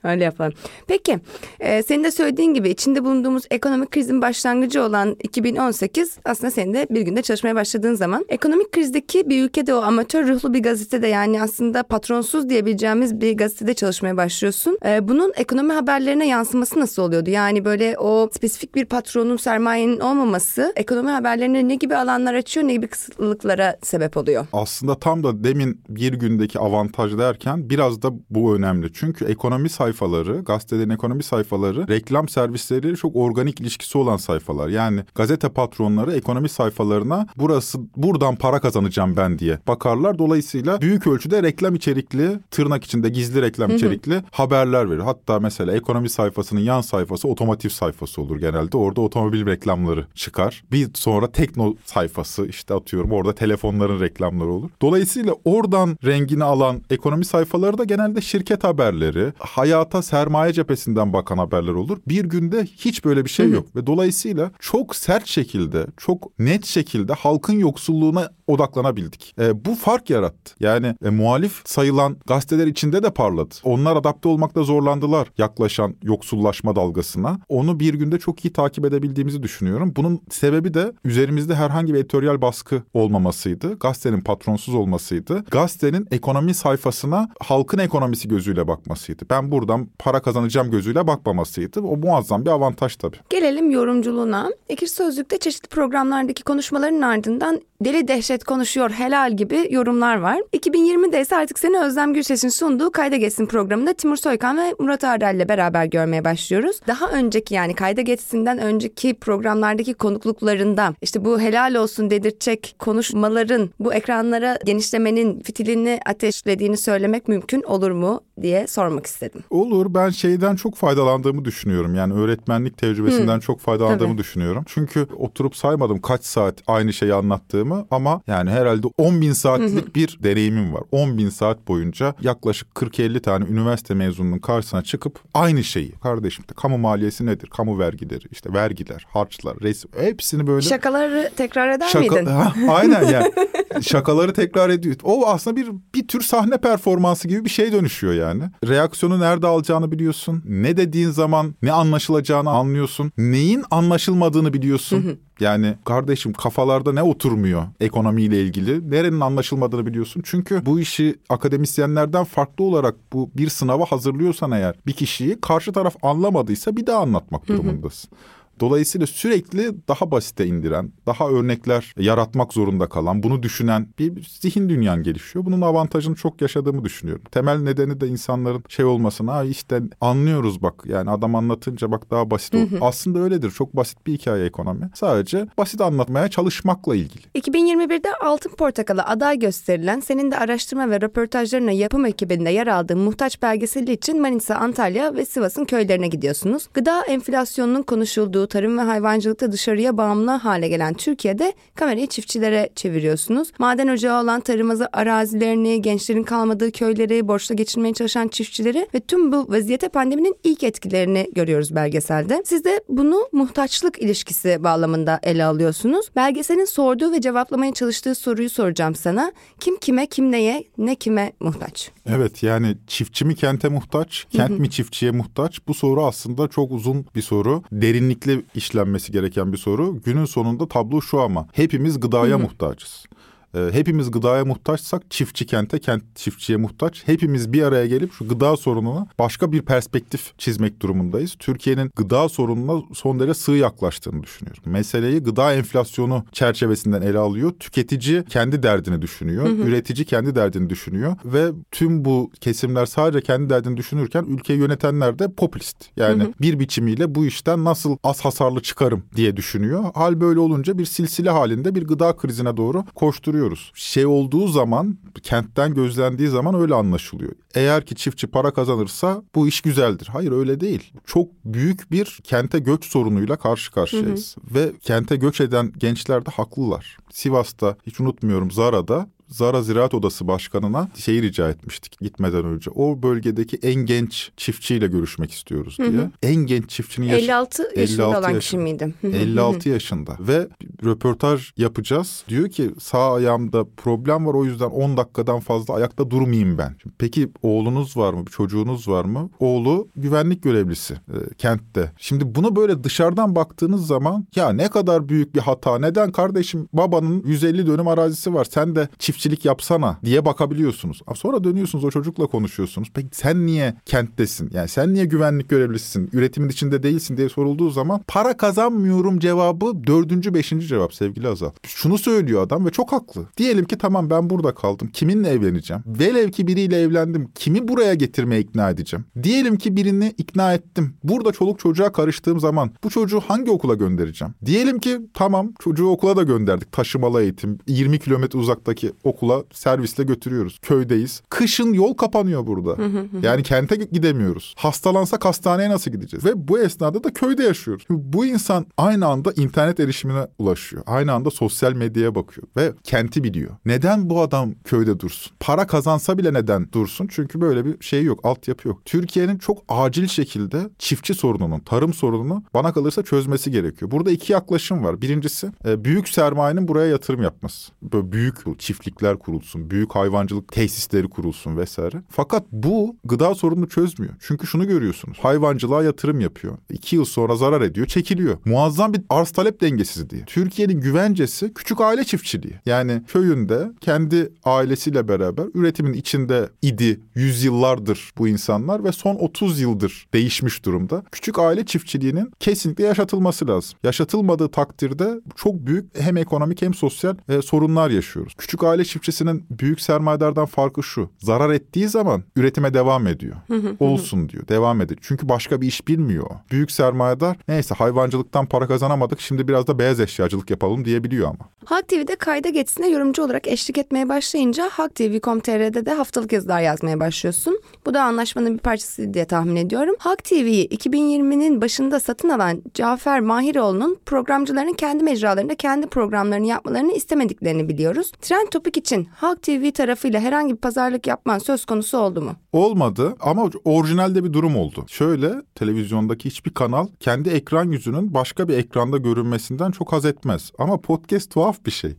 Öyle yapalım. Peki e, senin de söylediğin gibi içinde bulunduğumuz ekonomik krizin başlangıcı olan 2018 aslında senin de bir günde çalışmaya başladığın zaman ekonomik krizdeki bir ülkede o amatör ruhlu bir gazetede yani aslında patronsuz diyebileceğimiz bir gazetede çalışmaya başlıyorsun. E, bunun ekonomi haberlerine yansıması nasıl oluyordu? Yani böyle o spesifik bir patronun sermayenin olmaması ekonomi haberlerine ne gibi alanlar açıyor ne gibi kısıtlılıklara sebep oluyor? Aslında tam da demin bir gündeki avantaj derken biraz da bu önemli. Çünkü ekonomi sayfası sayfaları, gazetelerin ekonomi sayfaları reklam servisleriyle çok organik ilişkisi olan sayfalar. Yani gazete patronları ekonomi sayfalarına burası buradan para kazanacağım ben diye bakarlar. Dolayısıyla büyük ölçüde reklam içerikli, tırnak içinde gizli reklam içerikli haberler verir. Hatta mesela ekonomi sayfasının yan sayfası otomotiv sayfası olur genelde. Orada otomobil reklamları çıkar. Bir sonra tekno sayfası işte atıyorum orada telefonların reklamları olur. Dolayısıyla oradan rengini alan ekonomi sayfaları da genelde şirket haberleri, hayat hayata sermaye cephesinden bakan haberler olur. Bir günde hiç böyle bir şey yok. Ve dolayısıyla çok sert şekilde, çok net şekilde halkın yoksulluğuna odaklanabildik. E, bu fark yarattı. Yani e, muhalif sayılan gazeteler içinde de parladı. Onlar adapte olmakta zorlandılar yaklaşan yoksullaşma dalgasına. Onu bir günde çok iyi takip edebildiğimizi düşünüyorum. Bunun sebebi de üzerimizde herhangi bir editoryal baskı olmamasıydı. Gazetenin patronsuz olmasıydı. Gazetenin ekonomi sayfasına halkın ekonomisi gözüyle bakmasıydı. Ben buradan buradan para kazanacağım gözüyle bakmamasıydı. O muazzam bir avantaj tabii. Gelelim yorumculuğuna. Ekşi Sözlük'te çeşitli programlardaki konuşmaların ardından deli dehşet konuşuyor helal gibi yorumlar var. 2020'de ise artık seni Özlem Gülses'in sunduğu Kayda Geçsin programında Timur Soykan ve Murat Arel ile beraber görmeye başlıyoruz. Daha önceki yani Kayda Geçsin'den önceki programlardaki konukluklarında işte bu helal olsun dedirtecek konuşmaların bu ekranlara genişlemenin fitilini ateşlediğini söylemek mümkün olur mu diye sormak istedim. Olur. Ben şeyden çok faydalandığımı düşünüyorum. Yani öğretmenlik tecrübesinden hmm. çok faydalandığımı Tabii. düşünüyorum. Çünkü oturup saymadım kaç saat aynı şeyi anlattığımı ama yani herhalde 10 bin saatlik bir deneyimim var. 10 bin saat boyunca yaklaşık 40-50 tane üniversite mezununun karşısına çıkıp aynı şeyi kardeşim de kamu maliyesi nedir? Kamu vergileri, işte vergiler, harçlar, resim hepsini böyle. Şakaları tekrar eder Şaka... miydin? Ha, aynen yani. [laughs] Şakaları tekrar ediyor. O aslında bir bir tür sahne performansı gibi bir şey dönüşüyor yani. Reaksiyonu nerede nerede alacağını biliyorsun. Ne dediğin zaman ne anlaşılacağını anlıyorsun. Neyin anlaşılmadığını biliyorsun. Yani kardeşim kafalarda ne oturmuyor ekonomiyle ilgili? Nerenin anlaşılmadığını biliyorsun. Çünkü bu işi akademisyenlerden farklı olarak bu bir sınava hazırlıyorsan eğer bir kişiyi karşı taraf anlamadıysa bir daha anlatmak durumundasın. Dolayısıyla sürekli daha basite indiren, daha örnekler yaratmak zorunda kalan, bunu düşünen bir zihin dünyan gelişiyor. Bunun avantajını çok yaşadığımı düşünüyorum. Temel nedeni de insanların şey olmasına işte anlıyoruz bak yani adam anlatınca bak daha basit olur. Aslında öyledir. Çok basit bir hikaye ekonomi. Sadece basit anlatmaya çalışmakla ilgili. 2021'de Altın Portakal'a aday gösterilen senin de araştırma ve röportajlarına yapım ekibinde yer aldığın muhtaç belgeseli için Manisa, Antalya ve Sivas'ın köylerine gidiyorsunuz. Gıda enflasyonunun konuşulduğu olduğu tarım ve hayvancılıkta dışarıya bağımlı hale gelen Türkiye'de kamerayı çiftçilere çeviriyorsunuz. Maden ocağı olan tarımazı arazilerini, gençlerin kalmadığı köyleri, borçla geçirmeye çalışan çiftçileri ve tüm bu vaziyete pandeminin ilk etkilerini görüyoruz belgeselde. Siz de bunu muhtaçlık ilişkisi bağlamında ele alıyorsunuz. Belgeselin sorduğu ve cevaplamaya çalıştığı soruyu soracağım sana. Kim kime, kim neye, ne kime muhtaç? Evet yani çiftçi mi kente muhtaç, kent mi çiftçiye muhtaç? Bu soru aslında çok uzun bir soru. Derinlikli işlenmesi gereken bir soru. Günün sonunda tablo şu ama hepimiz gıdaya muhtaçız. Ee, hepimiz gıdaya muhtaçsak çiftçi kente, kent çiftçiye muhtaç. Hepimiz bir araya gelip şu gıda sorununa başka bir perspektif çizmek durumundayız. Türkiye'nin gıda sorununa son derece sığ yaklaştığını düşünüyorum. Meseleyi gıda enflasyonu çerçevesinden ele alıyor. Tüketici kendi derdini düşünüyor. Hı hı. Üretici kendi derdini düşünüyor. Ve tüm bu kesimler sadece kendi derdini düşünürken ülkeyi yönetenler de popülist. Yani hı hı. bir biçimiyle bu işten nasıl az hasarlı çıkarım diye düşünüyor. Hal böyle olunca bir silsile halinde bir gıda krizine doğru koşturuyor görüyoruz. Şey olduğu zaman kentten gözlendiği zaman öyle anlaşılıyor. Eğer ki çiftçi para kazanırsa bu iş güzeldir. Hayır öyle değil. Çok büyük bir kente göç sorunuyla karşı karşıyayız. Hı hı. Ve kente göç eden gençler de haklılar. Sivas'ta hiç unutmuyorum Zara'da Zara Ziraat Odası Başkanı'na şeyi rica etmiştik gitmeden önce. O bölgedeki en genç çiftçiyle görüşmek istiyoruz diye. Hı hı. En genç çiftçinin yaşı 56 yaşında 56 olan yaşında. kişi miydim? 56 yaşında ve röportaj yapacağız. Diyor ki sağ ayağımda problem var o yüzden 10 dakikadan fazla ayakta durmayayım ben. Şimdi, peki oğlunuz var mı? Çocuğunuz var mı? Oğlu güvenlik görevlisi e, kentte. Şimdi bunu böyle dışarıdan baktığınız zaman ya ne kadar büyük bir hata. Neden kardeşim babanın 150 dönüm arazisi var. Sen de çift çiftçilik yapsana diye bakabiliyorsunuz. Sonra dönüyorsunuz o çocukla konuşuyorsunuz. Peki sen niye kenttesin? Yani sen niye güvenlik görevlisisin? Üretimin içinde değilsin diye sorulduğu zaman para kazanmıyorum cevabı dördüncü beşinci cevap sevgili Azal. Şunu söylüyor adam ve çok haklı. Diyelim ki tamam ben burada kaldım. Kiminle evleneceğim? Velev ki biriyle evlendim. Kimi buraya getirmeye ikna edeceğim? Diyelim ki birini ikna ettim. Burada çoluk çocuğa karıştığım zaman bu çocuğu hangi okula göndereceğim? Diyelim ki tamam çocuğu okula da gönderdik. Taşımalı eğitim. 20 kilometre uzaktaki okula servisle götürüyoruz. Köydeyiz. Kışın yol kapanıyor burada. yani kente gidemiyoruz. Hastalansak hastaneye nasıl gideceğiz? Ve bu esnada da köyde yaşıyoruz. Bu insan aynı anda internet erişimine ulaşıyor. Aynı anda sosyal medyaya bakıyor ve kenti biliyor. Neden bu adam köyde dursun? Para kazansa bile neden dursun? Çünkü böyle bir şey yok, altyapı yok. Türkiye'nin çok acil şekilde çiftçi sorununun, tarım sorununu bana kalırsa çözmesi gerekiyor. Burada iki yaklaşım var. Birincisi e, büyük sermayenin buraya yatırım yapması. Böyle büyük çiftlik çiftlikler kurulsun, büyük hayvancılık tesisleri kurulsun vesaire. Fakat bu gıda sorununu çözmüyor. Çünkü şunu görüyorsunuz. Hayvancılığa yatırım yapıyor. İki yıl sonra zarar ediyor, çekiliyor. Muazzam bir arz talep dengesizliği. Türkiye'nin güvencesi küçük aile çiftçiliği. Yani köyünde kendi ailesiyle beraber üretimin içinde idi yüzyıllardır bu insanlar ve son 30 yıldır değişmiş durumda. Küçük aile çiftçiliğinin kesinlikle yaşatılması lazım. Yaşatılmadığı takdirde çok büyük hem ekonomik hem sosyal e, sorunlar yaşıyoruz. Küçük aile çiftçisinin büyük sermayedardan farkı şu. Zarar ettiği zaman üretime devam ediyor. Olsun diyor. Devam ediyor. Çünkü başka bir iş bilmiyor. Büyük sermayedar neyse hayvancılıktan para kazanamadık. Şimdi biraz da beyaz eşyacılık yapalım diyebiliyor ama. Halk TV'de kayda geçsine yorumcu olarak eşlik etmeye başlayınca Halk TV.com.tr'de de haftalık yazılar yazmaya başlıyorsun. Bu da anlaşmanın bir parçası diye tahmin ediyorum. Halk TV'yi 2020'nin başında satın alan Cafer Mahiroğlu'nun programcıların kendi mecralarında kendi programlarını yapmalarını istemediklerini biliyoruz. Trend Topik için Halk TV tarafıyla herhangi bir pazarlık yapman söz konusu oldu mu? Olmadı ama orijinalde bir durum oldu. Şöyle televizyondaki hiçbir kanal kendi ekran yüzünün başka bir ekranda görünmesinden çok haz etmez. Ama podcast tuhaf bir şey.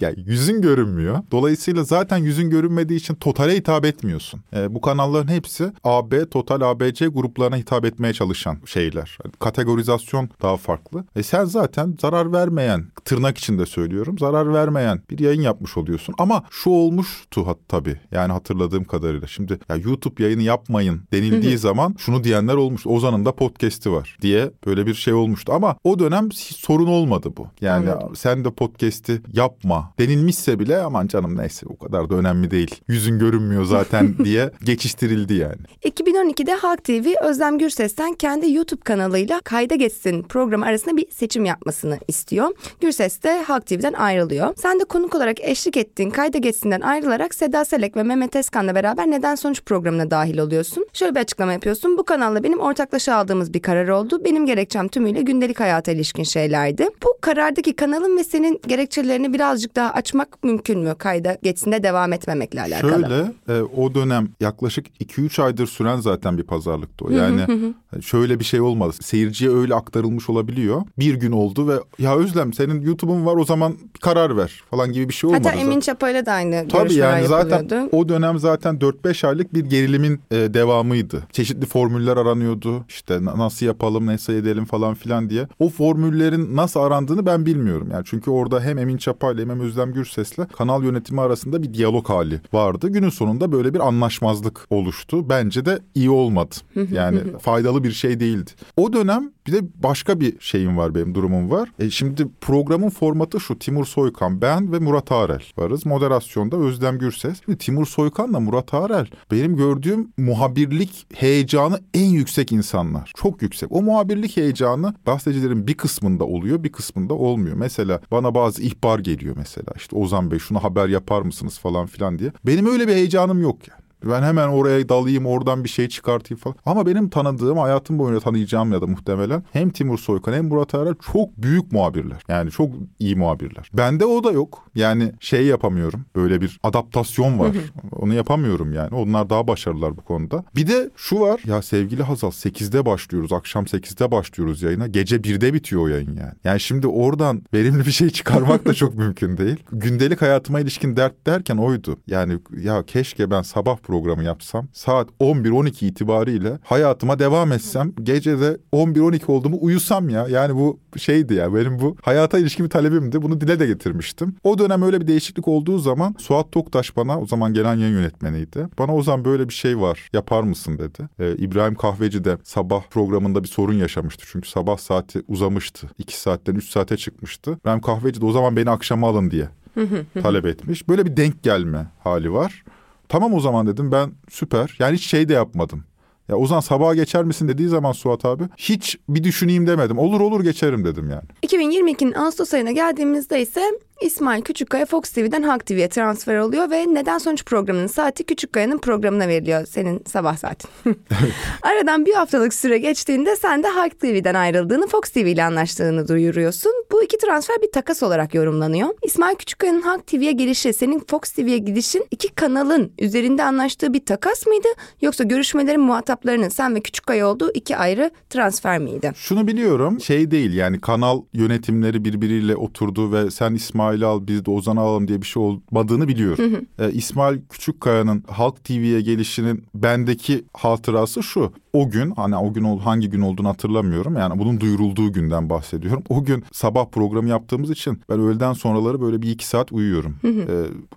yani yüzün görünmüyor. Dolayısıyla zaten yüzün görünmediği için totale hitap etmiyorsun. E, bu kanalların hepsi AB, Total, ABC gruplarına hitap etmeye çalışan şeyler. Kategorizasyon daha farklı. E sen zaten zarar vermeyen, tırnak içinde söylüyorum, zarar vermeyen bir yayın yapmış oluyorsun. Ama şu olmuştu hat tabii. Yani hatırladığım kadarıyla. Şimdi ya YouTube yayını yapmayın denildiği [laughs] zaman şunu diyenler olmuş. Ozan'ın da podcast'i var diye böyle bir şey olmuştu. Ama o dönem sorun olmadı bu. Yani Anladım. sen de podcast'i yapma denilmişse bile aman canım neyse o kadar da önemli değil. Yüzün görünmüyor zaten [laughs] diye geçiştirildi yani. 2012'de Halk TV Özlem Gürses'ten kendi YouTube kanalıyla Kayda Geçsin programı arasında bir seçim yapmasını istiyor. Gürses de Halk TV'den ayrılıyor. Sen de konuk olarak eşlik ettin ettiğin Kayda Geçsin'den ayrılarak Seda Selek ve Mehmet Eskan'la beraber Neden Sonuç programına dahil oluyorsun. Şöyle bir açıklama yapıyorsun. Bu kanalla benim ortaklaşa aldığımız bir karar oldu. Benim gerekçem tümüyle gündelik hayata ilişkin şeylerdi. Bu karardaki kanalın ve senin gerekçelerini birazcık daha açmak mümkün mü? Kayda Geçsin'de devam etmemekle alakalı. Şöyle e, o dönem yaklaşık 2-3 aydır süren zaten bir pazarlıktı o. Yani şöyle bir şey olmadı. Seyirciye öyle aktarılmış olabiliyor. Bir gün oldu ve ya Özlem senin YouTube'un var o zaman karar ver falan gibi bir şey olmadı. Hatta. Emin Çapa'yla da aynı Tabii yani zaten o dönem zaten 4-5 aylık bir gerilimin e, devamıydı. Çeşitli formüller aranıyordu. İşte na- nasıl yapalım, nasıl edelim falan filan diye. O formüllerin nasıl arandığını ben bilmiyorum. Yani çünkü orada hem Emin Çapa'yla hem Özlem Gürses'le kanal yönetimi arasında bir diyalog hali vardı. Günün sonunda böyle bir anlaşmazlık oluştu. Bence de iyi olmadı. Yani faydalı bir şey değildi. O dönem bir de başka bir şeyim var benim durumum var. E şimdi programın formatı şu Timur Soykan, ben ve Murat Arel varız. Moderasyonda Özlem Gürses. Şimdi Timur Soykan'la Murat Arel benim gördüğüm muhabirlik heyecanı en yüksek insanlar. Çok yüksek. O muhabirlik heyecanı gazetecilerin bir kısmında oluyor bir kısmında olmuyor. Mesela bana bazı ihbar geliyor mesela. İşte Ozan Bey şunu haber yapar mısınız falan filan diye. Benim öyle bir heyecanım yok yani. Ben hemen oraya dalayım oradan bir şey çıkartayım falan. Ama benim tanıdığım hayatım boyunca tanıyacağım ya da muhtemelen hem Timur Soykan hem Murat Arar çok büyük muhabirler. Yani çok iyi muhabirler. Bende o da yok. Yani şey yapamıyorum. Böyle bir adaptasyon var. Onu yapamıyorum yani. Onlar daha başarılılar bu konuda. Bir de şu var. Ya sevgili Hazal 8'de başlıyoruz. Akşam 8'de başlıyoruz yayına. Gece 1'de bitiyor o yayın yani. Yani şimdi oradan verimli bir şey çıkarmak da çok [laughs] mümkün değil. Gündelik hayatıma ilişkin dert derken oydu. Yani ya keşke ben sabah programı yapsam. Saat 11-12 itibariyle hayatıma devam etsem. Gece de 11-12 olduğumu uyusam ya. Yani bu şeydi ya benim bu hayata ilişkin bir talebimdi. Bunu dile de getirmiştim. O dönem öyle bir değişiklik olduğu zaman Suat Toktaş bana o zaman gelen yayın yönetmeniydi. Bana o zaman böyle bir şey var yapar mısın dedi. Ee, İbrahim Kahveci de sabah programında bir sorun yaşamıştı. Çünkü sabah saati uzamıştı. 2 saatten 3 saate çıkmıştı. İbrahim Kahveci de o zaman beni akşama alın diye talep etmiş. Böyle bir denk gelme hali var. Tamam o zaman dedim ben süper. Yani hiç şey de yapmadım. Ya o zaman sabaha geçer misin dediği zaman Suat abi hiç bir düşüneyim demedim. Olur olur geçerim dedim yani. 2022'nin Ağustos ayına geldiğimizde ise İsmail Küçükkaya Fox TV'den Halk TV'ye transfer oluyor ve Neden Sonuç programının saati Küçükkaya'nın programına veriliyor. Senin sabah saatin. [laughs] Aradan bir haftalık süre geçtiğinde sen de Halk TV'den ayrıldığını Fox TV ile anlaştığını duyuruyorsun. Bu iki transfer bir takas olarak yorumlanıyor. İsmail Küçükkaya'nın Halk TV'ye gelişi, senin Fox TV'ye gidişin iki kanalın üzerinde anlaştığı bir takas mıydı? Yoksa görüşmelerin muhataplarının sen ve Küçükkaya olduğu iki ayrı transfer miydi? Şunu biliyorum şey değil yani kanal yönetimleri birbiriyle oturdu ve sen İsmail'i al biz de Ozan'ı alalım diye bir şey olmadığını biliyorum. Ee, İsmail Küçükkaya'nın Halk TV'ye gelişinin bendeki hatırası şu. O gün hani o gün ol- hangi gün olduğunu hatırlamıyorum. Yani bunun duyurulduğu günden bahsediyorum. O gün sabah programı yaptığımız için ben öğleden sonraları böyle bir iki saat uyuyorum. Ee,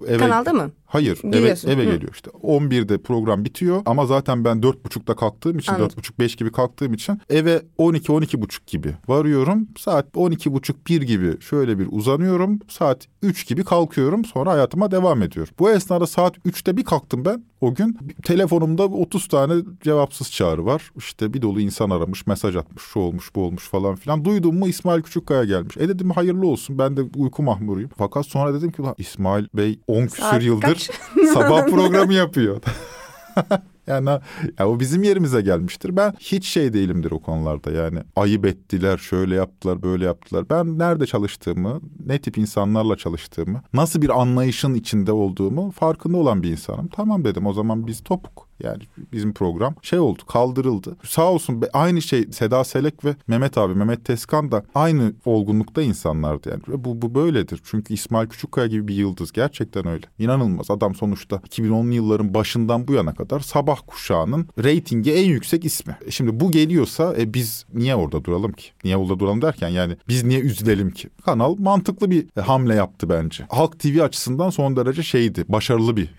eve- Kanalda mı? Hayır eve, Geliyorsun. eve Hı. geliyor işte. 11'de program bitiyor ama zaten ben 4.30'da kalktığım için Anladım. 4.30-5 gibi kalktığım için eve 12-12.30 gibi varıyorum. Saat 12.30-1 gibi şöyle bir uzanıyorum. Saat 3 gibi kalkıyorum sonra hayatıma devam ediyorum. Bu esnada saat 3'te bir kalktım ben o gün. Telefonumda 30 tane cevapsız çağrı var. İşte bir dolu insan aramış, mesaj atmış, şu olmuş, bu olmuş falan filan. Duydum mu İsmail Küçükkaya gelmiş. E dedim hayırlı olsun ben de uyku mahmuruyum. Fakat sonra dedim ki "Ulan İsmail Bey 10 küsür yıldır? Sabah programı yapıyor. [laughs] yani ya o bizim yerimize gelmiştir. Ben hiç şey değilimdir o konularda yani. Ayıp ettiler, şöyle yaptılar, böyle yaptılar. Ben nerede çalıştığımı, ne tip insanlarla çalıştığımı, nasıl bir anlayışın içinde olduğumu farkında olan bir insanım. Tamam dedim o zaman biz topuk. Yani bizim program şey oldu kaldırıldı. Sağ olsun aynı şey Seda Selek ve Mehmet abi Mehmet Teskan da aynı olgunlukta insanlardı yani. Ve bu, bu böyledir. Çünkü İsmail Küçükkaya gibi bir yıldız gerçekten öyle. İnanılmaz adam sonuçta 2010'lu yılların başından bu yana kadar sabah kuşağının reytingi en yüksek ismi. E Şimdi bu geliyorsa e, biz niye orada duralım ki? Niye orada duralım derken yani biz niye üzülelim ki? Kanal mantıklı bir e, hamle yaptı bence. Halk TV açısından son derece şeydi. Başarılı bir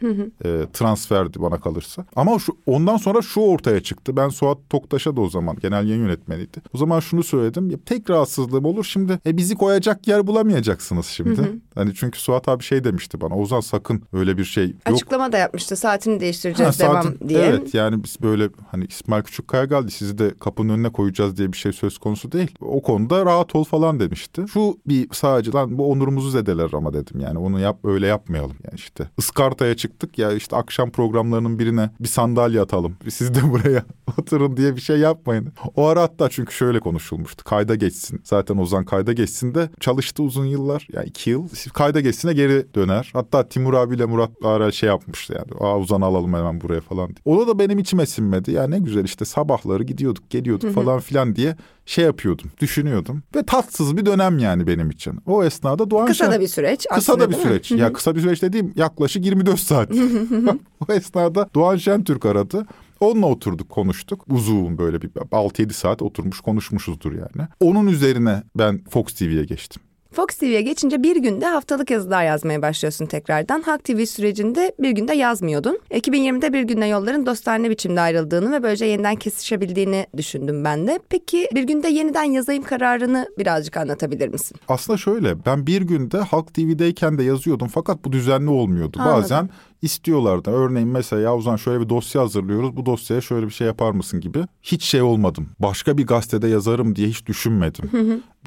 e, transferdi bana kalırsa. Ama şu ondan sonra şu ortaya çıktı. Ben Suat Toktaş'a da o zaman genel yayın yönetmeniydi. O zaman şunu söyledim. Ya, tek rahatsızlığım olur şimdi. E, bizi koyacak yer bulamayacaksınız şimdi. Hani çünkü Suat abi şey demişti bana. Ozan sakın öyle bir şey yok. Açıklama da yapmıştı. Saatini değiştireceğiz Ha, devam saatin- diye. Evet yani biz böyle hani İsmail Küçükkaya geldi sizi de kapının önüne koyacağız diye bir şey söz konusu değil. O konuda rahat ol falan demişti. Şu bir sadece lan bu onurumuzu zedeler ama dedim yani onu yap öyle yapmayalım yani işte. Iskarta'ya çıktık ya işte akşam programlarının birine bir sandalye atalım. [laughs] Siz de buraya [laughs] oturun diye bir şey yapmayın. O ara hatta çünkü şöyle konuşulmuştu. Kayda geçsin. Zaten Ozan kayda geçsin de çalıştı uzun yıllar. Yani iki yıl. Kayda geçsine geri döner. Hatta Timur abiyle Murat Arel şey yapmıştı yani. Aa Ozan'ı alalım hemen buraya falan diye. O da benim içime sinmedi. Ya ne güzel işte sabahları gidiyorduk geliyorduk falan filan diye şey yapıyordum, düşünüyordum. Ve tatsız bir dönem yani benim için. O esnada Doğan Kısa da bir süreç Kısa aslında, da bir süreç. Ya kısa bir süreç dediğim yaklaşık 24 saat. [laughs] o esnada Doğan Şentürk aradı. Onunla oturduk konuştuk. Uzun böyle bir 6-7 saat oturmuş konuşmuşuzdur yani. Onun üzerine ben Fox TV'ye geçtim. Fox TV'ye geçince bir günde haftalık yazılar yazmaya başlıyorsun tekrardan. Halk TV sürecinde bir günde yazmıyordun. 2020'de bir günde yolların dostane biçimde ayrıldığını ve böylece yeniden kesişebildiğini düşündüm ben de. Peki bir günde yeniden yazayım kararını birazcık anlatabilir misin? Aslında şöyle ben bir günde Halk TV'deyken de yazıyordum fakat bu düzenli olmuyordu. Anladım. Bazen istiyorlardı. Örneğin mesela ya Ozan şöyle bir dosya hazırlıyoruz. Bu dosyaya şöyle bir şey yapar mısın gibi. Hiç şey olmadım. Başka bir gazetede yazarım diye hiç düşünmedim.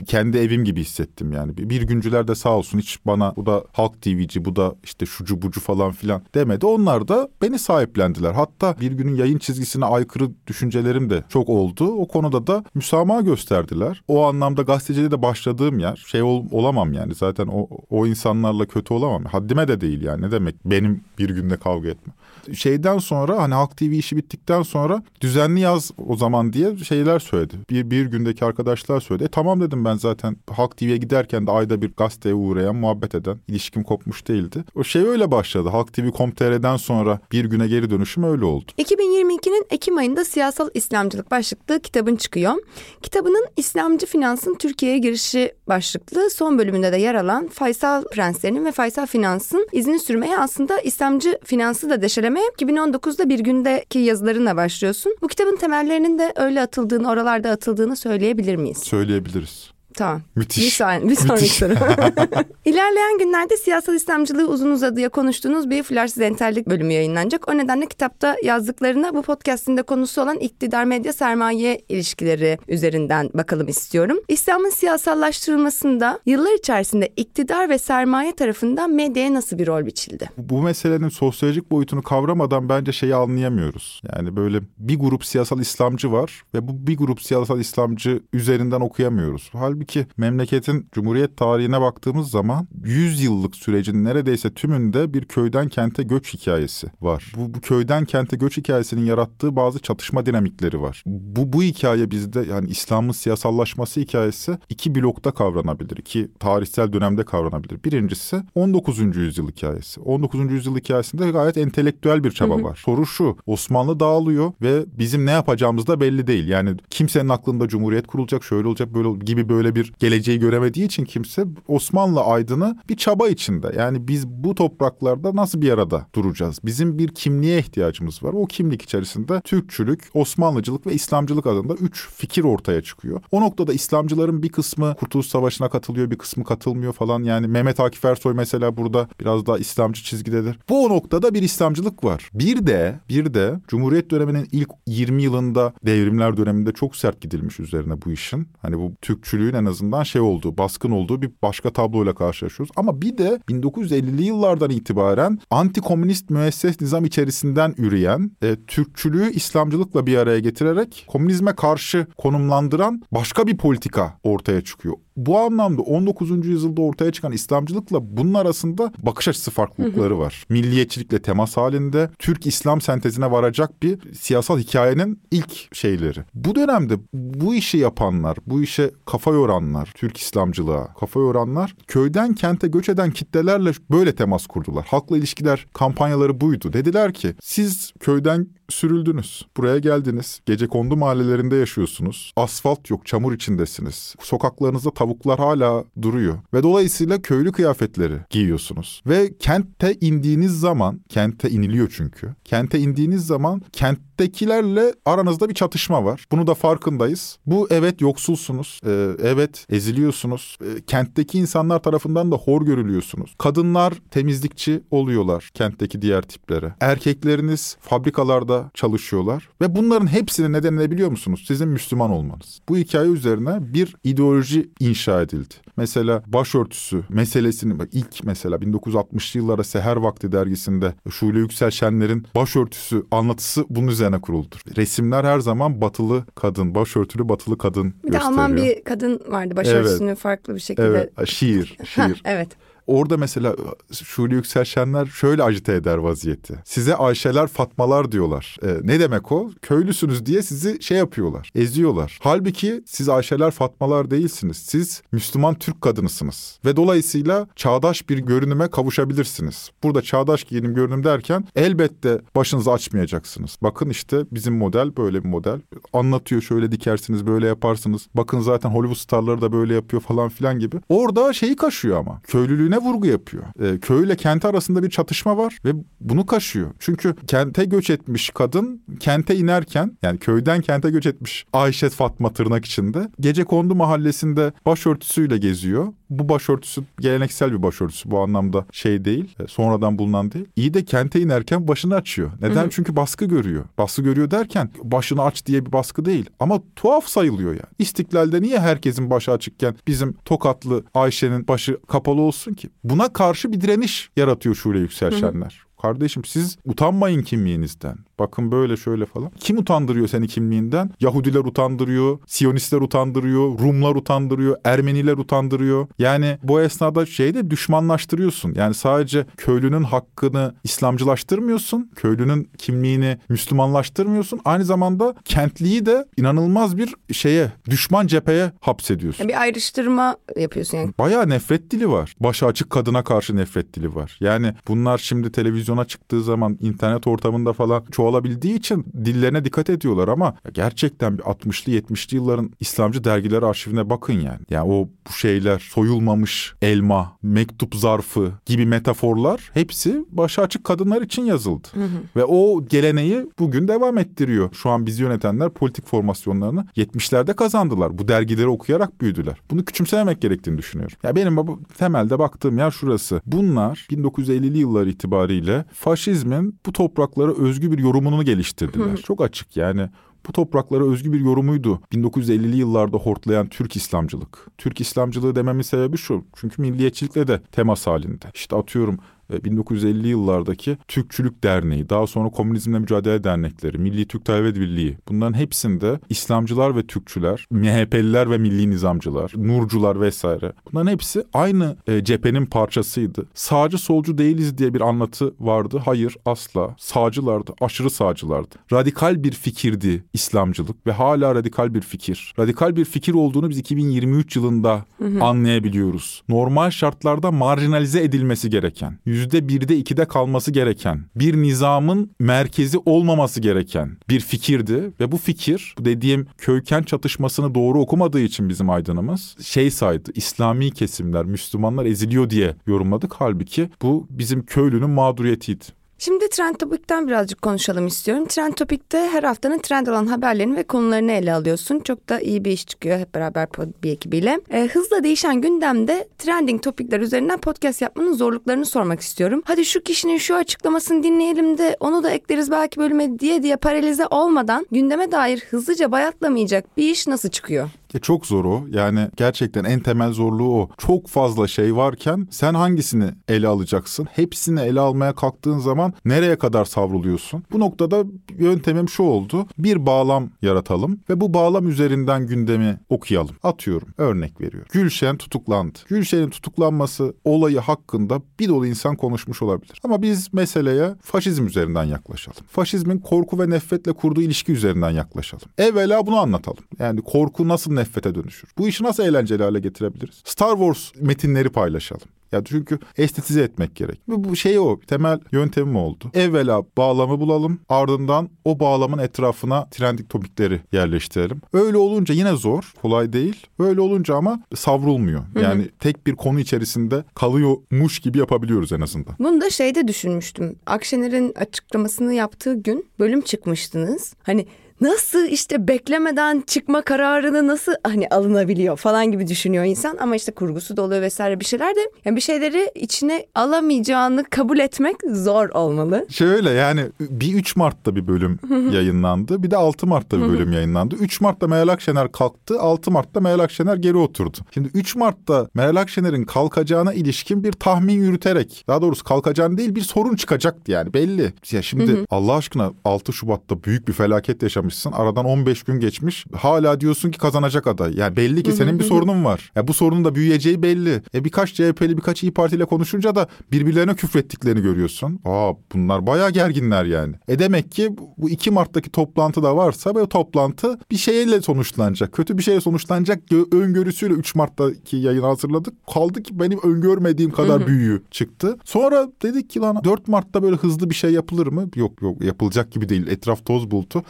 Kendi evim gibi hissettim yani. Bir, bir güncüler de sağ olsun hiç bana bu da Halk TV'ci bu da işte şucu bucu falan filan demedi. Onlar da beni sahiplendiler. Hatta bir günün yayın çizgisine aykırı düşüncelerim de çok oldu. O konuda da müsamaha gösterdiler. O anlamda gazeteciliğe de başladığım yer şey ol- olamam yani. Zaten o, o insanlarla kötü olamam. Haddime de değil yani. Ne demek benim bir günde kavga etme. Şeyden sonra hani Halk TV işi bittikten sonra düzenli yaz o zaman diye şeyler söyledi. Bir, bir gündeki arkadaşlar söyledi. E, tamam dedim ben zaten Halk TV'ye giderken de ayda bir gazeteye uğrayan, muhabbet eden, ilişkim kopmuş değildi. O şey öyle başladı. Halk TV.com.tr'den sonra bir güne geri dönüşüm öyle oldu. 2022'nin Ekim ayında Siyasal İslamcılık başlıklı kitabın çıkıyor. Kitabının İslamcı Finans'ın Türkiye'ye girişi başlıklı son bölümünde de yer alan Faysal Prenslerinin ve Faysal Finans'ın izini sürmeye aslında İslamcı Finans'ı da deşelemeye 2019'da bir gündeki yazılarınla başlıyorsun. Bu kitabın temellerinin de öyle atıldığını, oralarda atıldığını söyleyebilir miyiz? Söyleyebiliriz. Tamam. Müthiş. Bir, saniye, bir sonraki soru. [laughs] İlerleyen günlerde siyasal İslamcılığı uzun uzadıya konuştuğunuz bir flashsız entellik bölümü yayınlanacak. O nedenle kitapta yazdıklarına bu podcastinde konusu olan iktidar medya sermaye ilişkileri üzerinden bakalım istiyorum. İslam'ın siyasallaştırılmasında yıllar içerisinde iktidar ve sermaye tarafından medyaya nasıl bir rol biçildi? Bu meselenin sosyolojik boyutunu kavramadan bence şeyi anlayamıyoruz. Yani böyle bir grup siyasal İslamcı var ve bu bir grup siyasal İslamcı üzerinden okuyamıyoruz. Halbuki memleketin Cumhuriyet tarihine baktığımız zaman 100 yıllık sürecin neredeyse tümünde bir köyden kente göç hikayesi var. Bu, bu köyden kente göç hikayesinin yarattığı bazı çatışma dinamikleri var. Bu, bu hikaye bizde yani İslam'ın siyasallaşması hikayesi iki blokta kavranabilir. iki tarihsel dönemde kavranabilir. Birincisi 19. yüzyıl hikayesi. 19. yüzyıl hikayesinde gayet entelektüel bir çaba var. Soru şu Osmanlı dağılıyor ve bizim ne yapacağımız da belli değil. Yani kimsenin aklında cumhuriyet kurulacak şöyle olacak böyle gibi böyle bir geleceği göremediği için kimse Osmanlı aydını bir çaba içinde. Yani biz bu topraklarda nasıl bir arada duracağız? Bizim bir kimliğe ihtiyacımız var. O kimlik içerisinde Türkçülük, Osmanlıcılık ve İslamcılık adında üç fikir ortaya çıkıyor. O noktada İslamcıların bir kısmı Kurtuluş Savaşı'na katılıyor, bir kısmı katılmıyor falan. Yani Mehmet Akif Ersoy mesela burada biraz daha İslamcı çizgidedir. Bu noktada bir İslamcılık var. Bir de bir de Cumhuriyet döneminin ilk 20 yılında devrimler döneminde çok sert gidilmiş üzerine bu işin. Hani bu Türkçülüğün en azından şey olduğu, baskın olduğu bir başka tabloyla karşılaşıyoruz. Ama bir de 1950'li yıllardan itibaren anti-komünist müesses nizam içerisinden üreyen, e, Türkçülüğü İslamcılıkla bir araya getirerek komünizme karşı konumlandıran başka bir politika ortaya çıkıyor. Bu anlamda 19. yüzyılda ortaya çıkan İslamcılıkla bunun arasında bakış açısı farklılıkları var. Milliyetçilikle temas halinde Türk İslam sentezine varacak bir siyasal hikayenin ilk şeyleri. Bu dönemde bu işi yapanlar, bu işe kafa yoranlar, Türk İslamcılığa kafa yoranlar köyden kente göç eden kitlelerle böyle temas kurdular. Halkla ilişkiler kampanyaları buydu. Dediler ki siz köyden sürüldünüz. Buraya geldiniz. Gece kondu mahallelerinde yaşıyorsunuz. Asfalt yok, çamur içindesiniz. Sokaklarınızda tavuklar hala duruyor. Ve dolayısıyla köylü kıyafetleri giyiyorsunuz. Ve kente indiğiniz zaman, kente iniliyor çünkü. Kente indiğiniz zaman kent kenttekilerle aranızda bir çatışma var. Bunu da farkındayız. Bu evet yoksulsunuz. Ee, evet eziliyorsunuz. Ee, kentteki insanlar tarafından da hor görülüyorsunuz. Kadınlar temizlikçi oluyorlar kentteki diğer tiplere. Erkekleriniz fabrikalarda çalışıyorlar ve bunların hepsinin nedeni ne biliyor musunuz? Sizin Müslüman olmanız. Bu hikaye üzerine bir ideoloji inşa edildi. Mesela başörtüsü meselesini ilk mesela 1960'lı yıllara Seher Vakti dergisinde Şule Yüksel Şenler'in başörtüsü anlatısı bunun üzerine kuruldur. Resimler her zaman batılı kadın, başörtülü batılı kadın bir gösteriyor. Bir Alman bir kadın vardı başörtüsünü evet. farklı bir şekilde. Evet, şiir, şiir. evet. Orada mesela Şule Yükselşenler şöyle acite eder vaziyeti. Size Ayşeler Fatmalar diyorlar. E, ne demek o? Köylüsünüz diye sizi şey yapıyorlar. Eziyorlar. Halbuki siz Ayşeler Fatmalar değilsiniz. Siz Müslüman Türk kadınısınız. Ve dolayısıyla çağdaş bir görünüme kavuşabilirsiniz. Burada çağdaş giyinim görünüm derken elbette başınızı açmayacaksınız. Bakın işte bizim model böyle bir model. Anlatıyor şöyle dikersiniz böyle yaparsınız. Bakın zaten Hollywood starları da böyle yapıyor falan filan gibi. Orada şeyi kaşıyor ama. Köylülüğüne ne vurgu yapıyor. E, köyle kent arasında bir çatışma var ve bunu kaşıyor. Çünkü kente göç etmiş kadın kente inerken yani köyden kente göç etmiş Ayşe Fatma tırnak içinde gece kondu mahallesinde başörtüsüyle geziyor. Bu başörtüsü geleneksel bir başörtüsü bu anlamda şey değil e, sonradan bulunan değil. İyi de kente inerken başını açıyor. Neden? Hı hı. Çünkü baskı görüyor. Baskı görüyor derken başını aç diye bir baskı değil ama tuhaf sayılıyor yani. İstiklalde niye herkesin başı açıkken bizim Tokatlı Ayşe'nin başı kapalı olsun ki? ki. Buna karşı bir direniş yaratıyor Şule Yükselşenler. Hı hı. Kardeşim siz utanmayın kimliğinizden. Bakın böyle şöyle falan. Kim utandırıyor seni kimliğinden? Yahudiler utandırıyor, Siyonistler utandırıyor, Rumlar utandırıyor, Ermeniler utandırıyor. Yani bu esnada şeyde düşmanlaştırıyorsun. Yani sadece köylünün hakkını İslamcılaştırmıyorsun. Köylünün kimliğini Müslümanlaştırmıyorsun. Aynı zamanda kentliyi de inanılmaz bir şeye, düşman cepheye hapsediyorsun. Bir ayrıştırma yapıyorsun yani. Bayağı nefret dili var. Başı açık kadına karşı nefret dili var. Yani bunlar şimdi televizyona çıktığı zaman internet ortamında falan çoğalabildiği için dillerine dikkat ediyorlar ama gerçekten bir 60'lı 70'li yılların İslamcı dergiler arşivine bakın yani. Yani o bu şeyler soyulmamış elma, mektup zarfı gibi metaforlar hepsi başı açık kadınlar için yazıldı. Hı hı. Ve o geleneği bugün devam ettiriyor. Şu an bizi yönetenler politik formasyonlarını 70'lerde kazandılar. Bu dergileri okuyarak büyüdüler. Bunu küçümsememek gerektiğini düşünüyorum. Ya benim temelde baktığım yer şurası. Bunlar 1950'li yıllar itibariyle faşizmin bu topraklara özgü bir yorum yorumunu geliştirdiler. Çok açık yani bu topraklara özgü bir yorumuydu. 1950'li yıllarda hortlayan Türk İslamcılık. Türk İslamcılığı dememin sebebi şu. Çünkü milliyetçilikle de temas halinde. İşte atıyorum 1950 yıllardaki Türkçülük Derneği, daha sonra Komünizmle Mücadele Dernekleri, Milli Türk Talebe Birliği bunların hepsinde İslamcılar ve Türkçüler, MHP'liler ve Milli Nizamcılar, Nurcular vesaire bunların hepsi aynı e, cephenin parçasıydı. Sağcı solcu değiliz diye bir anlatı vardı. Hayır asla. Sağcılardı, aşırı sağcılardı. Radikal bir fikirdi İslamcılık ve hala radikal bir fikir. Radikal bir fikir olduğunu biz 2023 yılında hı hı. anlayabiliyoruz. Normal şartlarda marjinalize edilmesi gereken, yüzde birde ikide kalması gereken, bir nizamın merkezi olmaması gereken bir fikirdi. Ve bu fikir, dediğim köyken çatışmasını doğru okumadığı için bizim aydınımız şey saydı, İslami kesimler, Müslümanlar eziliyor diye yorumladık. Halbuki bu bizim köylünün mağduriyetiydi. Şimdi Trend Topik'ten birazcık konuşalım istiyorum. Trend Topik'te her haftanın trend olan haberlerini ve konularını ele alıyorsun. Çok da iyi bir iş çıkıyor hep beraber bir ekibiyle. E, hızla değişen gündemde trending topikler üzerinden podcast yapmanın zorluklarını sormak istiyorum. Hadi şu kişinin şu açıklamasını dinleyelim de onu da ekleriz belki bölüme diye diye paralize olmadan gündeme dair hızlıca bayatlamayacak bir iş nasıl çıkıyor? E çok zor o. Yani gerçekten en temel zorluğu o. Çok fazla şey varken sen hangisini ele alacaksın? Hepsini ele almaya kalktığın zaman nereye kadar savruluyorsun? Bu noktada yöntemim şu oldu. Bir bağlam yaratalım ve bu bağlam üzerinden gündemi okuyalım. Atıyorum. Örnek veriyorum. Gülşen tutuklandı. Gülşen'in tutuklanması olayı hakkında bir dolu insan konuşmuş olabilir. Ama biz meseleye faşizm üzerinden yaklaşalım. Faşizmin korku ve nefretle kurduğu ilişki üzerinden yaklaşalım. Evvela bunu anlatalım. Yani korku nasıl nefret nefrete dönüşür. Bu işi nasıl eğlenceli hale getirebiliriz? Star Wars metinleri paylaşalım. Ya çünkü estetize etmek gerek. Bu, bu şey o temel yöntemim oldu. Evvela bağlamı bulalım ardından o bağlamın etrafına trending topikleri yerleştirelim. Öyle olunca yine zor kolay değil. Öyle olunca ama savrulmuyor. Yani hı hı. tek bir konu içerisinde kalıyormuş gibi yapabiliyoruz en azından. Bunu da şeyde düşünmüştüm. Akşener'in açıklamasını yaptığı gün bölüm çıkmıştınız. Hani nasıl işte beklemeden çıkma kararını nasıl hani alınabiliyor falan gibi düşünüyor insan ama işte kurgusu da oluyor vesaire bir şeyler de yani bir şeyleri içine alamayacağını kabul etmek zor olmalı. Şöyle yani bir 3 Mart'ta bir bölüm yayınlandı bir de 6 Mart'ta bir bölüm yayınlandı. 3 Mart'ta Meral Akşener kalktı 6 Mart'ta Meral Akşener geri oturdu. Şimdi 3 Mart'ta Meral Akşener'in kalkacağına ilişkin bir tahmin yürüterek daha doğrusu kalkacağını değil bir sorun çıkacaktı yani belli. Ya şimdi Allah aşkına 6 Şubat'ta büyük bir felaket yaşamış kazanmışsın. Aradan 15 gün geçmiş. Hala diyorsun ki kazanacak aday. Yani belli ki senin bir sorunun var. Ya bu sorunun da büyüyeceği belli. E birkaç CHP'li birkaç İyi Partili konuşunca da birbirlerine küfrettiklerini görüyorsun. Aa bunlar bayağı gerginler yani. E demek ki bu 2 Mart'taki toplantı da varsa bu toplantı bir şeyle sonuçlanacak. Kötü bir şeyle sonuçlanacak öngörüsüyle 3 Mart'taki yayını hazırladık. Kaldı ki benim öngörmediğim kadar büyüğü çıktı. Sonra dedik ki lan 4 Mart'ta böyle hızlı bir şey yapılır mı? Yok yok yapılacak gibi değil. Etraf toz bulutu.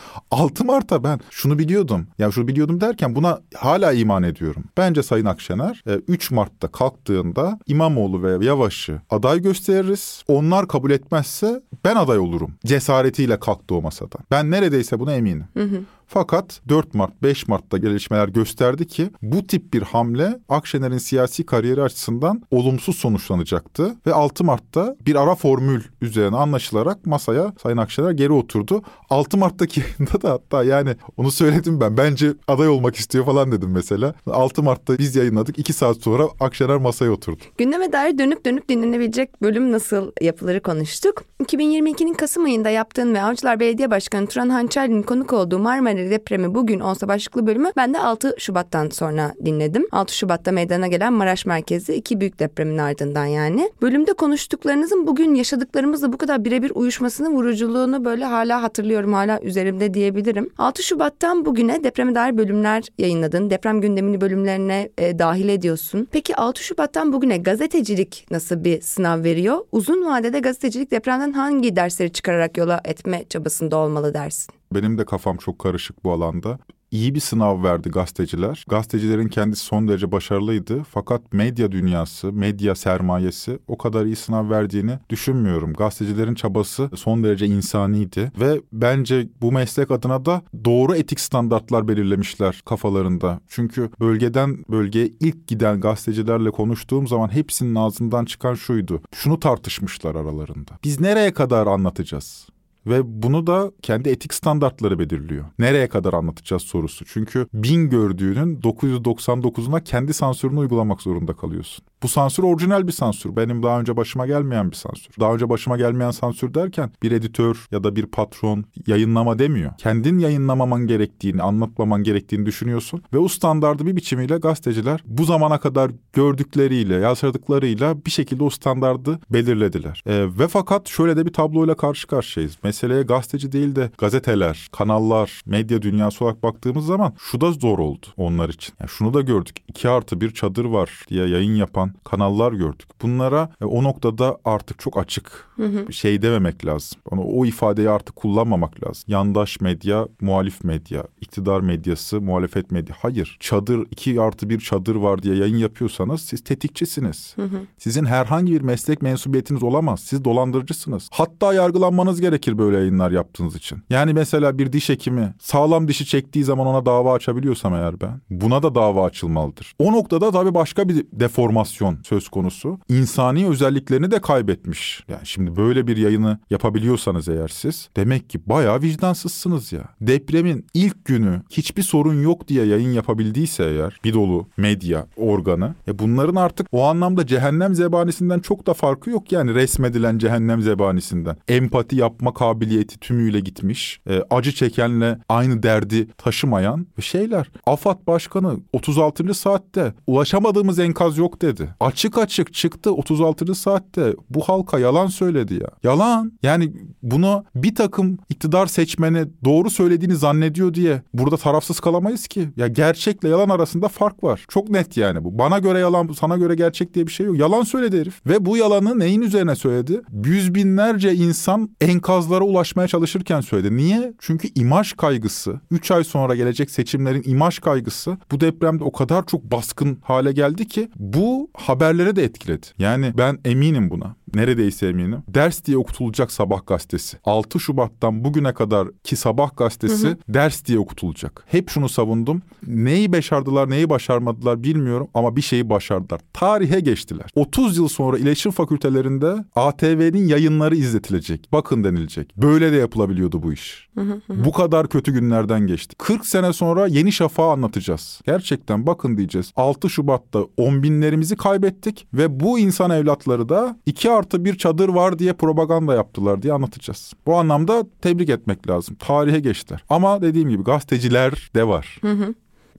6 Mart'a ben şunu biliyordum. Ya şunu biliyordum derken buna hala iman ediyorum. Bence Sayın Akşener 3 e, Mart'ta kalktığında İmamoğlu ve Yavaş'ı aday gösteririz. Onlar kabul etmezse ben aday olurum. Cesaretiyle kalktı o masada. Ben neredeyse buna eminim. Hı hı. Fakat 4 Mart 5 Mart'ta gelişmeler gösterdi ki bu tip bir hamle Akşener'in siyasi kariyeri açısından olumsuz sonuçlanacaktı ve 6 Mart'ta bir ara formül üzerine anlaşılarak masaya Sayın Akşener geri oturdu. 6 Mart'taki [laughs] yayında da hatta yani onu söyledim ben. Bence aday olmak istiyor falan dedim mesela. 6 Mart'ta biz yayınladık. 2 saat sonra Akşener masaya oturdu. Gündeme dair dönüp dönüp dinlenebilecek bölüm nasıl yapıları konuştuk. 2022'nin Kasım ayında yaptığın ve Avcılar Belediye Başkanı Turan Hançerli'nin konuk olduğu Marmara Marmara depremi bugün olsa başlıklı bölümü ben de 6 Şubat'tan sonra dinledim. 6 Şubat'ta meydana gelen Maraş merkezli iki büyük depremin ardından yani. Bölümde konuştuklarınızın bugün yaşadıklarımızla bu kadar birebir uyuşmasını, vuruculuğunu böyle hala hatırlıyorum, hala üzerimde diyebilirim. 6 Şubat'tan bugüne depreme dair bölümler yayınladın. Deprem gündemini bölümlerine e, dahil ediyorsun. Peki 6 Şubat'tan bugüne gazetecilik nasıl bir sınav veriyor? Uzun vadede gazetecilik depremden hangi dersleri çıkararak yola etme çabasında olmalı dersin? Benim de kafam çok karışık bu alanda iyi bir sınav verdi gazeteciler. Gazetecilerin kendisi son derece başarılıydı. Fakat medya dünyası, medya sermayesi o kadar iyi sınav verdiğini düşünmüyorum. Gazetecilerin çabası son derece insaniydi ve bence bu meslek adına da doğru etik standartlar belirlemişler kafalarında. Çünkü bölgeden bölgeye ilk giden gazetecilerle konuştuğum zaman hepsinin ağzından çıkan şuydu. Şunu tartışmışlar aralarında. Biz nereye kadar anlatacağız? Ve bunu da kendi etik standartları belirliyor. Nereye kadar anlatacağız sorusu. Çünkü bin gördüğünün 999'una kendi sansürünü uygulamak zorunda kalıyorsun. Bu sansür orijinal bir sansür. Benim daha önce başıma gelmeyen bir sansür. Daha önce başıma gelmeyen sansür derken bir editör ya da bir patron yayınlama demiyor. Kendin yayınlamaman gerektiğini, anlatmaman gerektiğini düşünüyorsun. Ve o standardı bir biçimiyle gazeteciler bu zamana kadar gördükleriyle, yazdıklarıyla bir şekilde o standardı belirlediler. E, ve fakat şöyle de bir tabloyla karşı karşıyayız. Meseleye gazeteci değil de gazeteler, kanallar, medya dünyası olarak baktığımız zaman şu da zor oldu onlar için. Yani şunu da gördük. 2 artı bir çadır var diye yayın yapan kanallar gördük. Bunlara e, o noktada artık çok açık hı hı. şey dememek lazım. Onu, o ifadeyi artık kullanmamak lazım. Yandaş medya, muhalif medya, iktidar medyası, muhalefet medya. Hayır. Çadır, iki artı bir çadır var diye yayın yapıyorsanız siz tetikçisiniz. Hı hı. Sizin herhangi bir meslek mensubiyetiniz olamaz. Siz dolandırıcısınız. Hatta yargılanmanız gerekir böyle yayınlar yaptığınız için. Yani mesela bir diş hekimi sağlam dişi çektiği zaman ona dava açabiliyorsam eğer ben buna da dava açılmalıdır. O noktada tabii başka bir deformasyon deformasyon söz konusu. İnsani özelliklerini de kaybetmiş. Yani şimdi böyle bir yayını yapabiliyorsanız eğer siz demek ki bayağı vicdansızsınız ya. Depremin ilk günü hiçbir sorun yok diye yayın yapabildiyse eğer bir dolu medya organı e bunların artık o anlamda cehennem zebanisinden çok da farkı yok yani resmedilen cehennem zebanisinden. Empati yapma kabiliyeti tümüyle gitmiş. E, acı çekenle aynı derdi taşımayan şeyler. AFAD Başkanı 36. saatte ulaşamadığımız enkaz yok dedi. Etti. Açık açık çıktı 36. saatte bu halka yalan söyledi ya. Yalan. Yani bunu bir takım iktidar seçmeni doğru söylediğini zannediyor diye burada tarafsız kalamayız ki. Ya gerçekle yalan arasında fark var. Çok net yani bu. Bana göre yalan, sana göre gerçek diye bir şey yok. Yalan söyledi herif. Ve bu yalanı neyin üzerine söyledi? Yüz binlerce insan enkazlara ulaşmaya çalışırken söyledi. Niye? Çünkü imaj kaygısı. Üç ay sonra gelecek seçimlerin imaj kaygısı bu depremde o kadar çok baskın hale geldi ki bu haberlere de etkiledi. Yani ben eminim buna neredeyse eminim. Ders diye okutulacak sabah gazetesi. 6 Şubat'tan bugüne kadar ki sabah gazetesi hı hı. ders diye okutulacak. Hep şunu savundum. Neyi başardılar, neyi başarmadılar bilmiyorum ama bir şeyi başardılar. Tarihe geçtiler. 30 yıl sonra iletişim fakültelerinde ATV'nin yayınları izletilecek. Bakın denilecek. Böyle de yapılabiliyordu bu iş. Hı hı hı. Bu kadar kötü günlerden geçti. 40 sene sonra Yeni Şafak'ı anlatacağız. Gerçekten bakın diyeceğiz. 6 Şubat'ta on binlerimizi kaybettik ve bu insan evlatları da 2 artı bir çadır var diye propaganda yaptılar diye anlatacağız. Bu anlamda tebrik etmek lazım. Tarihe geçtiler. Ama dediğim gibi gazeteciler de var. Hı hı.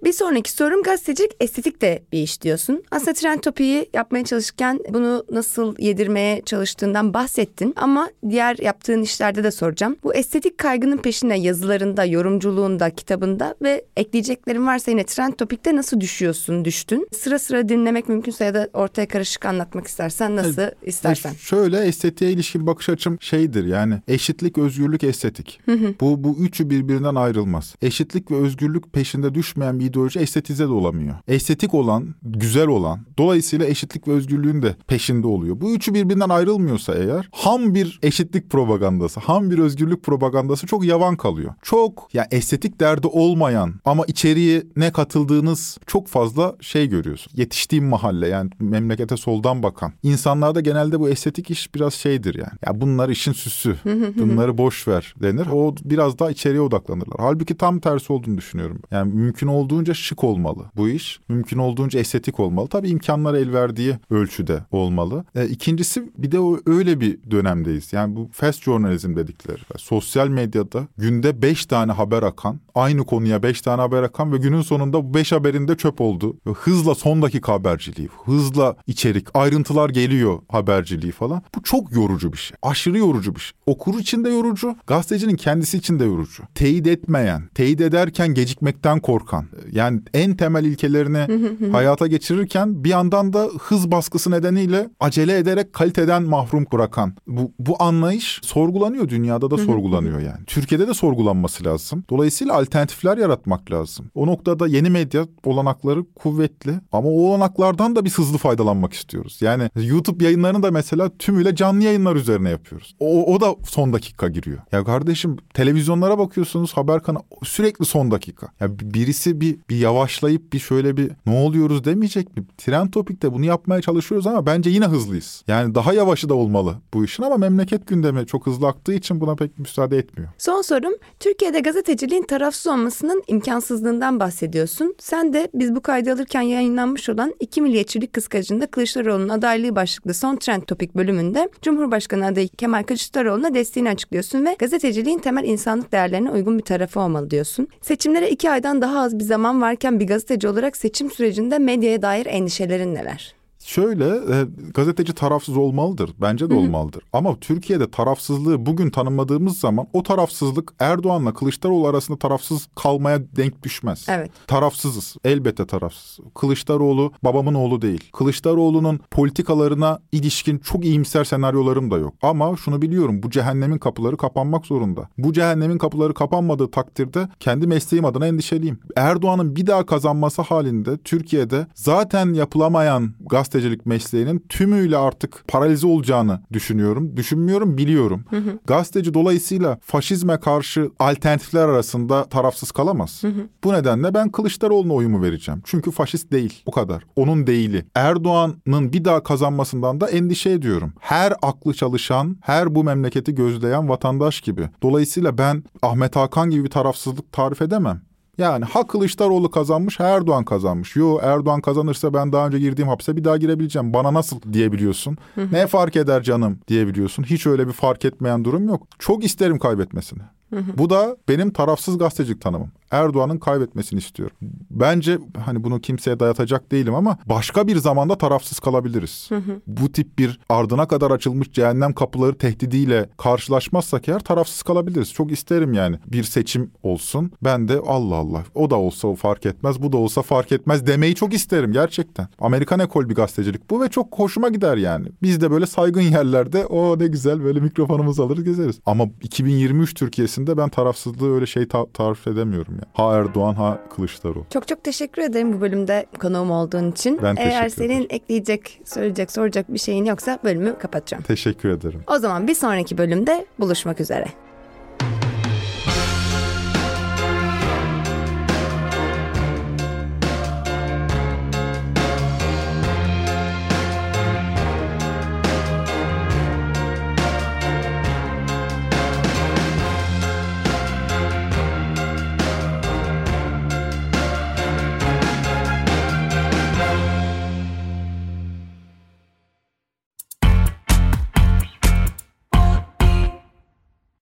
Bir sonraki sorum gazetecilik estetik de bir iş diyorsun. Aslında trend topiği yapmaya çalışırken bunu nasıl yedirmeye çalıştığından bahsettin. Ama diğer yaptığın işlerde de soracağım. Bu estetik kaygının peşinde yazılarında, yorumculuğunda, kitabında ve ekleyeceklerin varsa yine trend topikte nasıl düşüyorsun, düştün? Sıra sıra dinlemek mümkünse ya da ortaya karışık anlatmak istersen nasıl evet, istersen. Şöyle estetiğe ilişkin bakış açım şeydir yani eşitlik, özgürlük, estetik. bu bu üçü birbirinden ayrılmaz. Eşitlik ve özgürlük peşinde düşmeyen bir ideoloji estetize de olamıyor. Estetik olan, güzel olan, dolayısıyla eşitlik ve özgürlüğün de peşinde oluyor. Bu üçü birbirinden ayrılmıyorsa eğer ham bir eşitlik propagandası, ham bir özgürlük propagandası çok yavan kalıyor. Çok ya yani estetik derdi olmayan ama içeriye ne katıldığınız çok fazla şey görüyorsun. Yetiştiğim mahalle yani memlekete soldan bakan. İnsanlarda genelde bu estetik iş biraz şeydir yani. Ya bunlar işin süsü. bunları boş ver denir. O biraz daha içeriye odaklanırlar. Halbuki tam tersi olduğunu düşünüyorum. Yani mümkün olduğu olduğunca şık olmalı bu iş. Mümkün olduğunca estetik olmalı. Tabii imkanlar el verdiği ölçüde olmalı. E, ikincisi bir de öyle bir dönemdeyiz. Yani bu fast journalism dedikleri. Sosyal medyada günde beş tane haber akan, aynı konuya beş tane haber akan ve günün sonunda bu beş haberinde çöp oldu. Hızla son dakika haberciliği, hızla içerik, ayrıntılar geliyor haberciliği falan. Bu çok yorucu bir şey. Aşırı yorucu bir şey. Okur için de yorucu, gazetecinin kendisi için de yorucu. Teyit etmeyen, teyit ederken gecikmekten korkan, yani en temel ilkelerini hayata geçirirken bir yandan da hız baskısı nedeniyle acele ederek kaliteden mahrum bırakan bu, bu anlayış sorgulanıyor dünyada da sorgulanıyor yani. Türkiye'de de sorgulanması lazım. Dolayısıyla alternatifler yaratmak lazım. O noktada yeni medya olanakları kuvvetli ama o olanaklardan da biz hızlı faydalanmak istiyoruz. Yani YouTube yayınlarını da mesela tümüyle canlı yayınlar üzerine yapıyoruz. O, o da son dakika giriyor. Ya kardeşim televizyonlara bakıyorsunuz haber kanalı sürekli son dakika. Ya birisi bir bir yavaşlayıp bir şöyle bir ne oluyoruz demeyecek mi? Tren Topik'te bunu yapmaya çalışıyoruz ama bence yine hızlıyız. Yani daha yavaşı da olmalı bu işin ama memleket gündemi çok hızlı aktığı için buna pek müsaade etmiyor. Son sorum Türkiye'de gazeteciliğin tarafsız olmasının imkansızlığından bahsediyorsun. Sen de biz bu kaydı alırken yayınlanmış olan iki milliyetçilik kıskacında Kılıçdaroğlu'nun adaylığı başlıklı son trend topik bölümünde Cumhurbaşkanı adayı Kemal Kılıçdaroğlu'na desteğini açıklıyorsun ve gazeteciliğin temel insanlık değerlerine uygun bir tarafı olmalı diyorsun. Seçimlere iki aydan daha az bir zaman zaman varken bir gazeteci olarak seçim sürecinde medyaya dair endişelerin neler? Şöyle e, gazeteci tarafsız olmalıdır. Bence de Hı-hı. olmalıdır. Ama Türkiye'de tarafsızlığı bugün tanımladığımız zaman o tarafsızlık Erdoğan'la Kılıçdaroğlu arasında tarafsız kalmaya denk düşmez. Evet. Tarafsızız. Elbette tarafsız. Kılıçdaroğlu babamın oğlu değil. Kılıçdaroğlu'nun politikalarına ilişkin çok iyimser senaryolarım da yok. Ama şunu biliyorum bu cehennemin kapıları kapanmak zorunda. Bu cehennemin kapıları kapanmadığı takdirde kendi mesleğim adına endişeliyim. Erdoğan'ın bir daha kazanması halinde Türkiye'de zaten yapılamayan gazete gazetecilik mesleğinin tümüyle artık paralize olacağını düşünüyorum. Düşünmüyorum, biliyorum. Hı hı. Gazeteci dolayısıyla faşizme karşı alternatifler arasında tarafsız kalamaz. Hı hı. Bu nedenle ben Kılıçdaroğlu'na oyumu vereceğim. Çünkü faşist değil. Bu kadar. Onun değili. Erdoğan'ın bir daha kazanmasından da endişe ediyorum. Her aklı çalışan, her bu memleketi gözleyen vatandaş gibi. Dolayısıyla ben Ahmet Hakan gibi bir tarafsızlık tarif edemem. Yani ha Kılıçdaroğlu kazanmış ha Erdoğan kazanmış. Yo Erdoğan kazanırsa ben daha önce girdiğim hapse bir daha girebileceğim. Bana nasıl diyebiliyorsun. Hı hı. Ne fark eder canım diyebiliyorsun. Hiç öyle bir fark etmeyen durum yok. Çok isterim kaybetmesini. Hı hı. Bu da benim tarafsız gazetecilik tanımım. Erdoğan'ın kaybetmesini istiyorum. Bence hani bunu kimseye dayatacak değilim ama başka bir zamanda tarafsız kalabiliriz. Bu tip bir ardına kadar açılmış cehennem kapıları tehdidiyle karşılaşmazsak eğer tarafsız kalabiliriz. Çok isterim yani bir seçim olsun. Ben de Allah Allah o da olsa fark etmez bu da olsa fark etmez demeyi çok isterim gerçekten. Amerikan ekol bir gazetecilik bu ve çok hoşuma gider yani. Biz de böyle saygın yerlerde o ne güzel böyle mikrofonumuzu alırız gezeriz. Ama 2023 Türkiye'sinde ben tarafsızlığı öyle şey ta- tarif edemiyorum ya. Ha Erdoğan ha Kılıçdaroğlu. Çok çok teşekkür ederim bu bölümde konuğum olduğun için. Ben teşekkür Eğer senin ekleyecek, söyleyecek, soracak bir şeyin yoksa bölümü kapatacağım. Teşekkür ederim. O zaman bir sonraki bölümde buluşmak üzere.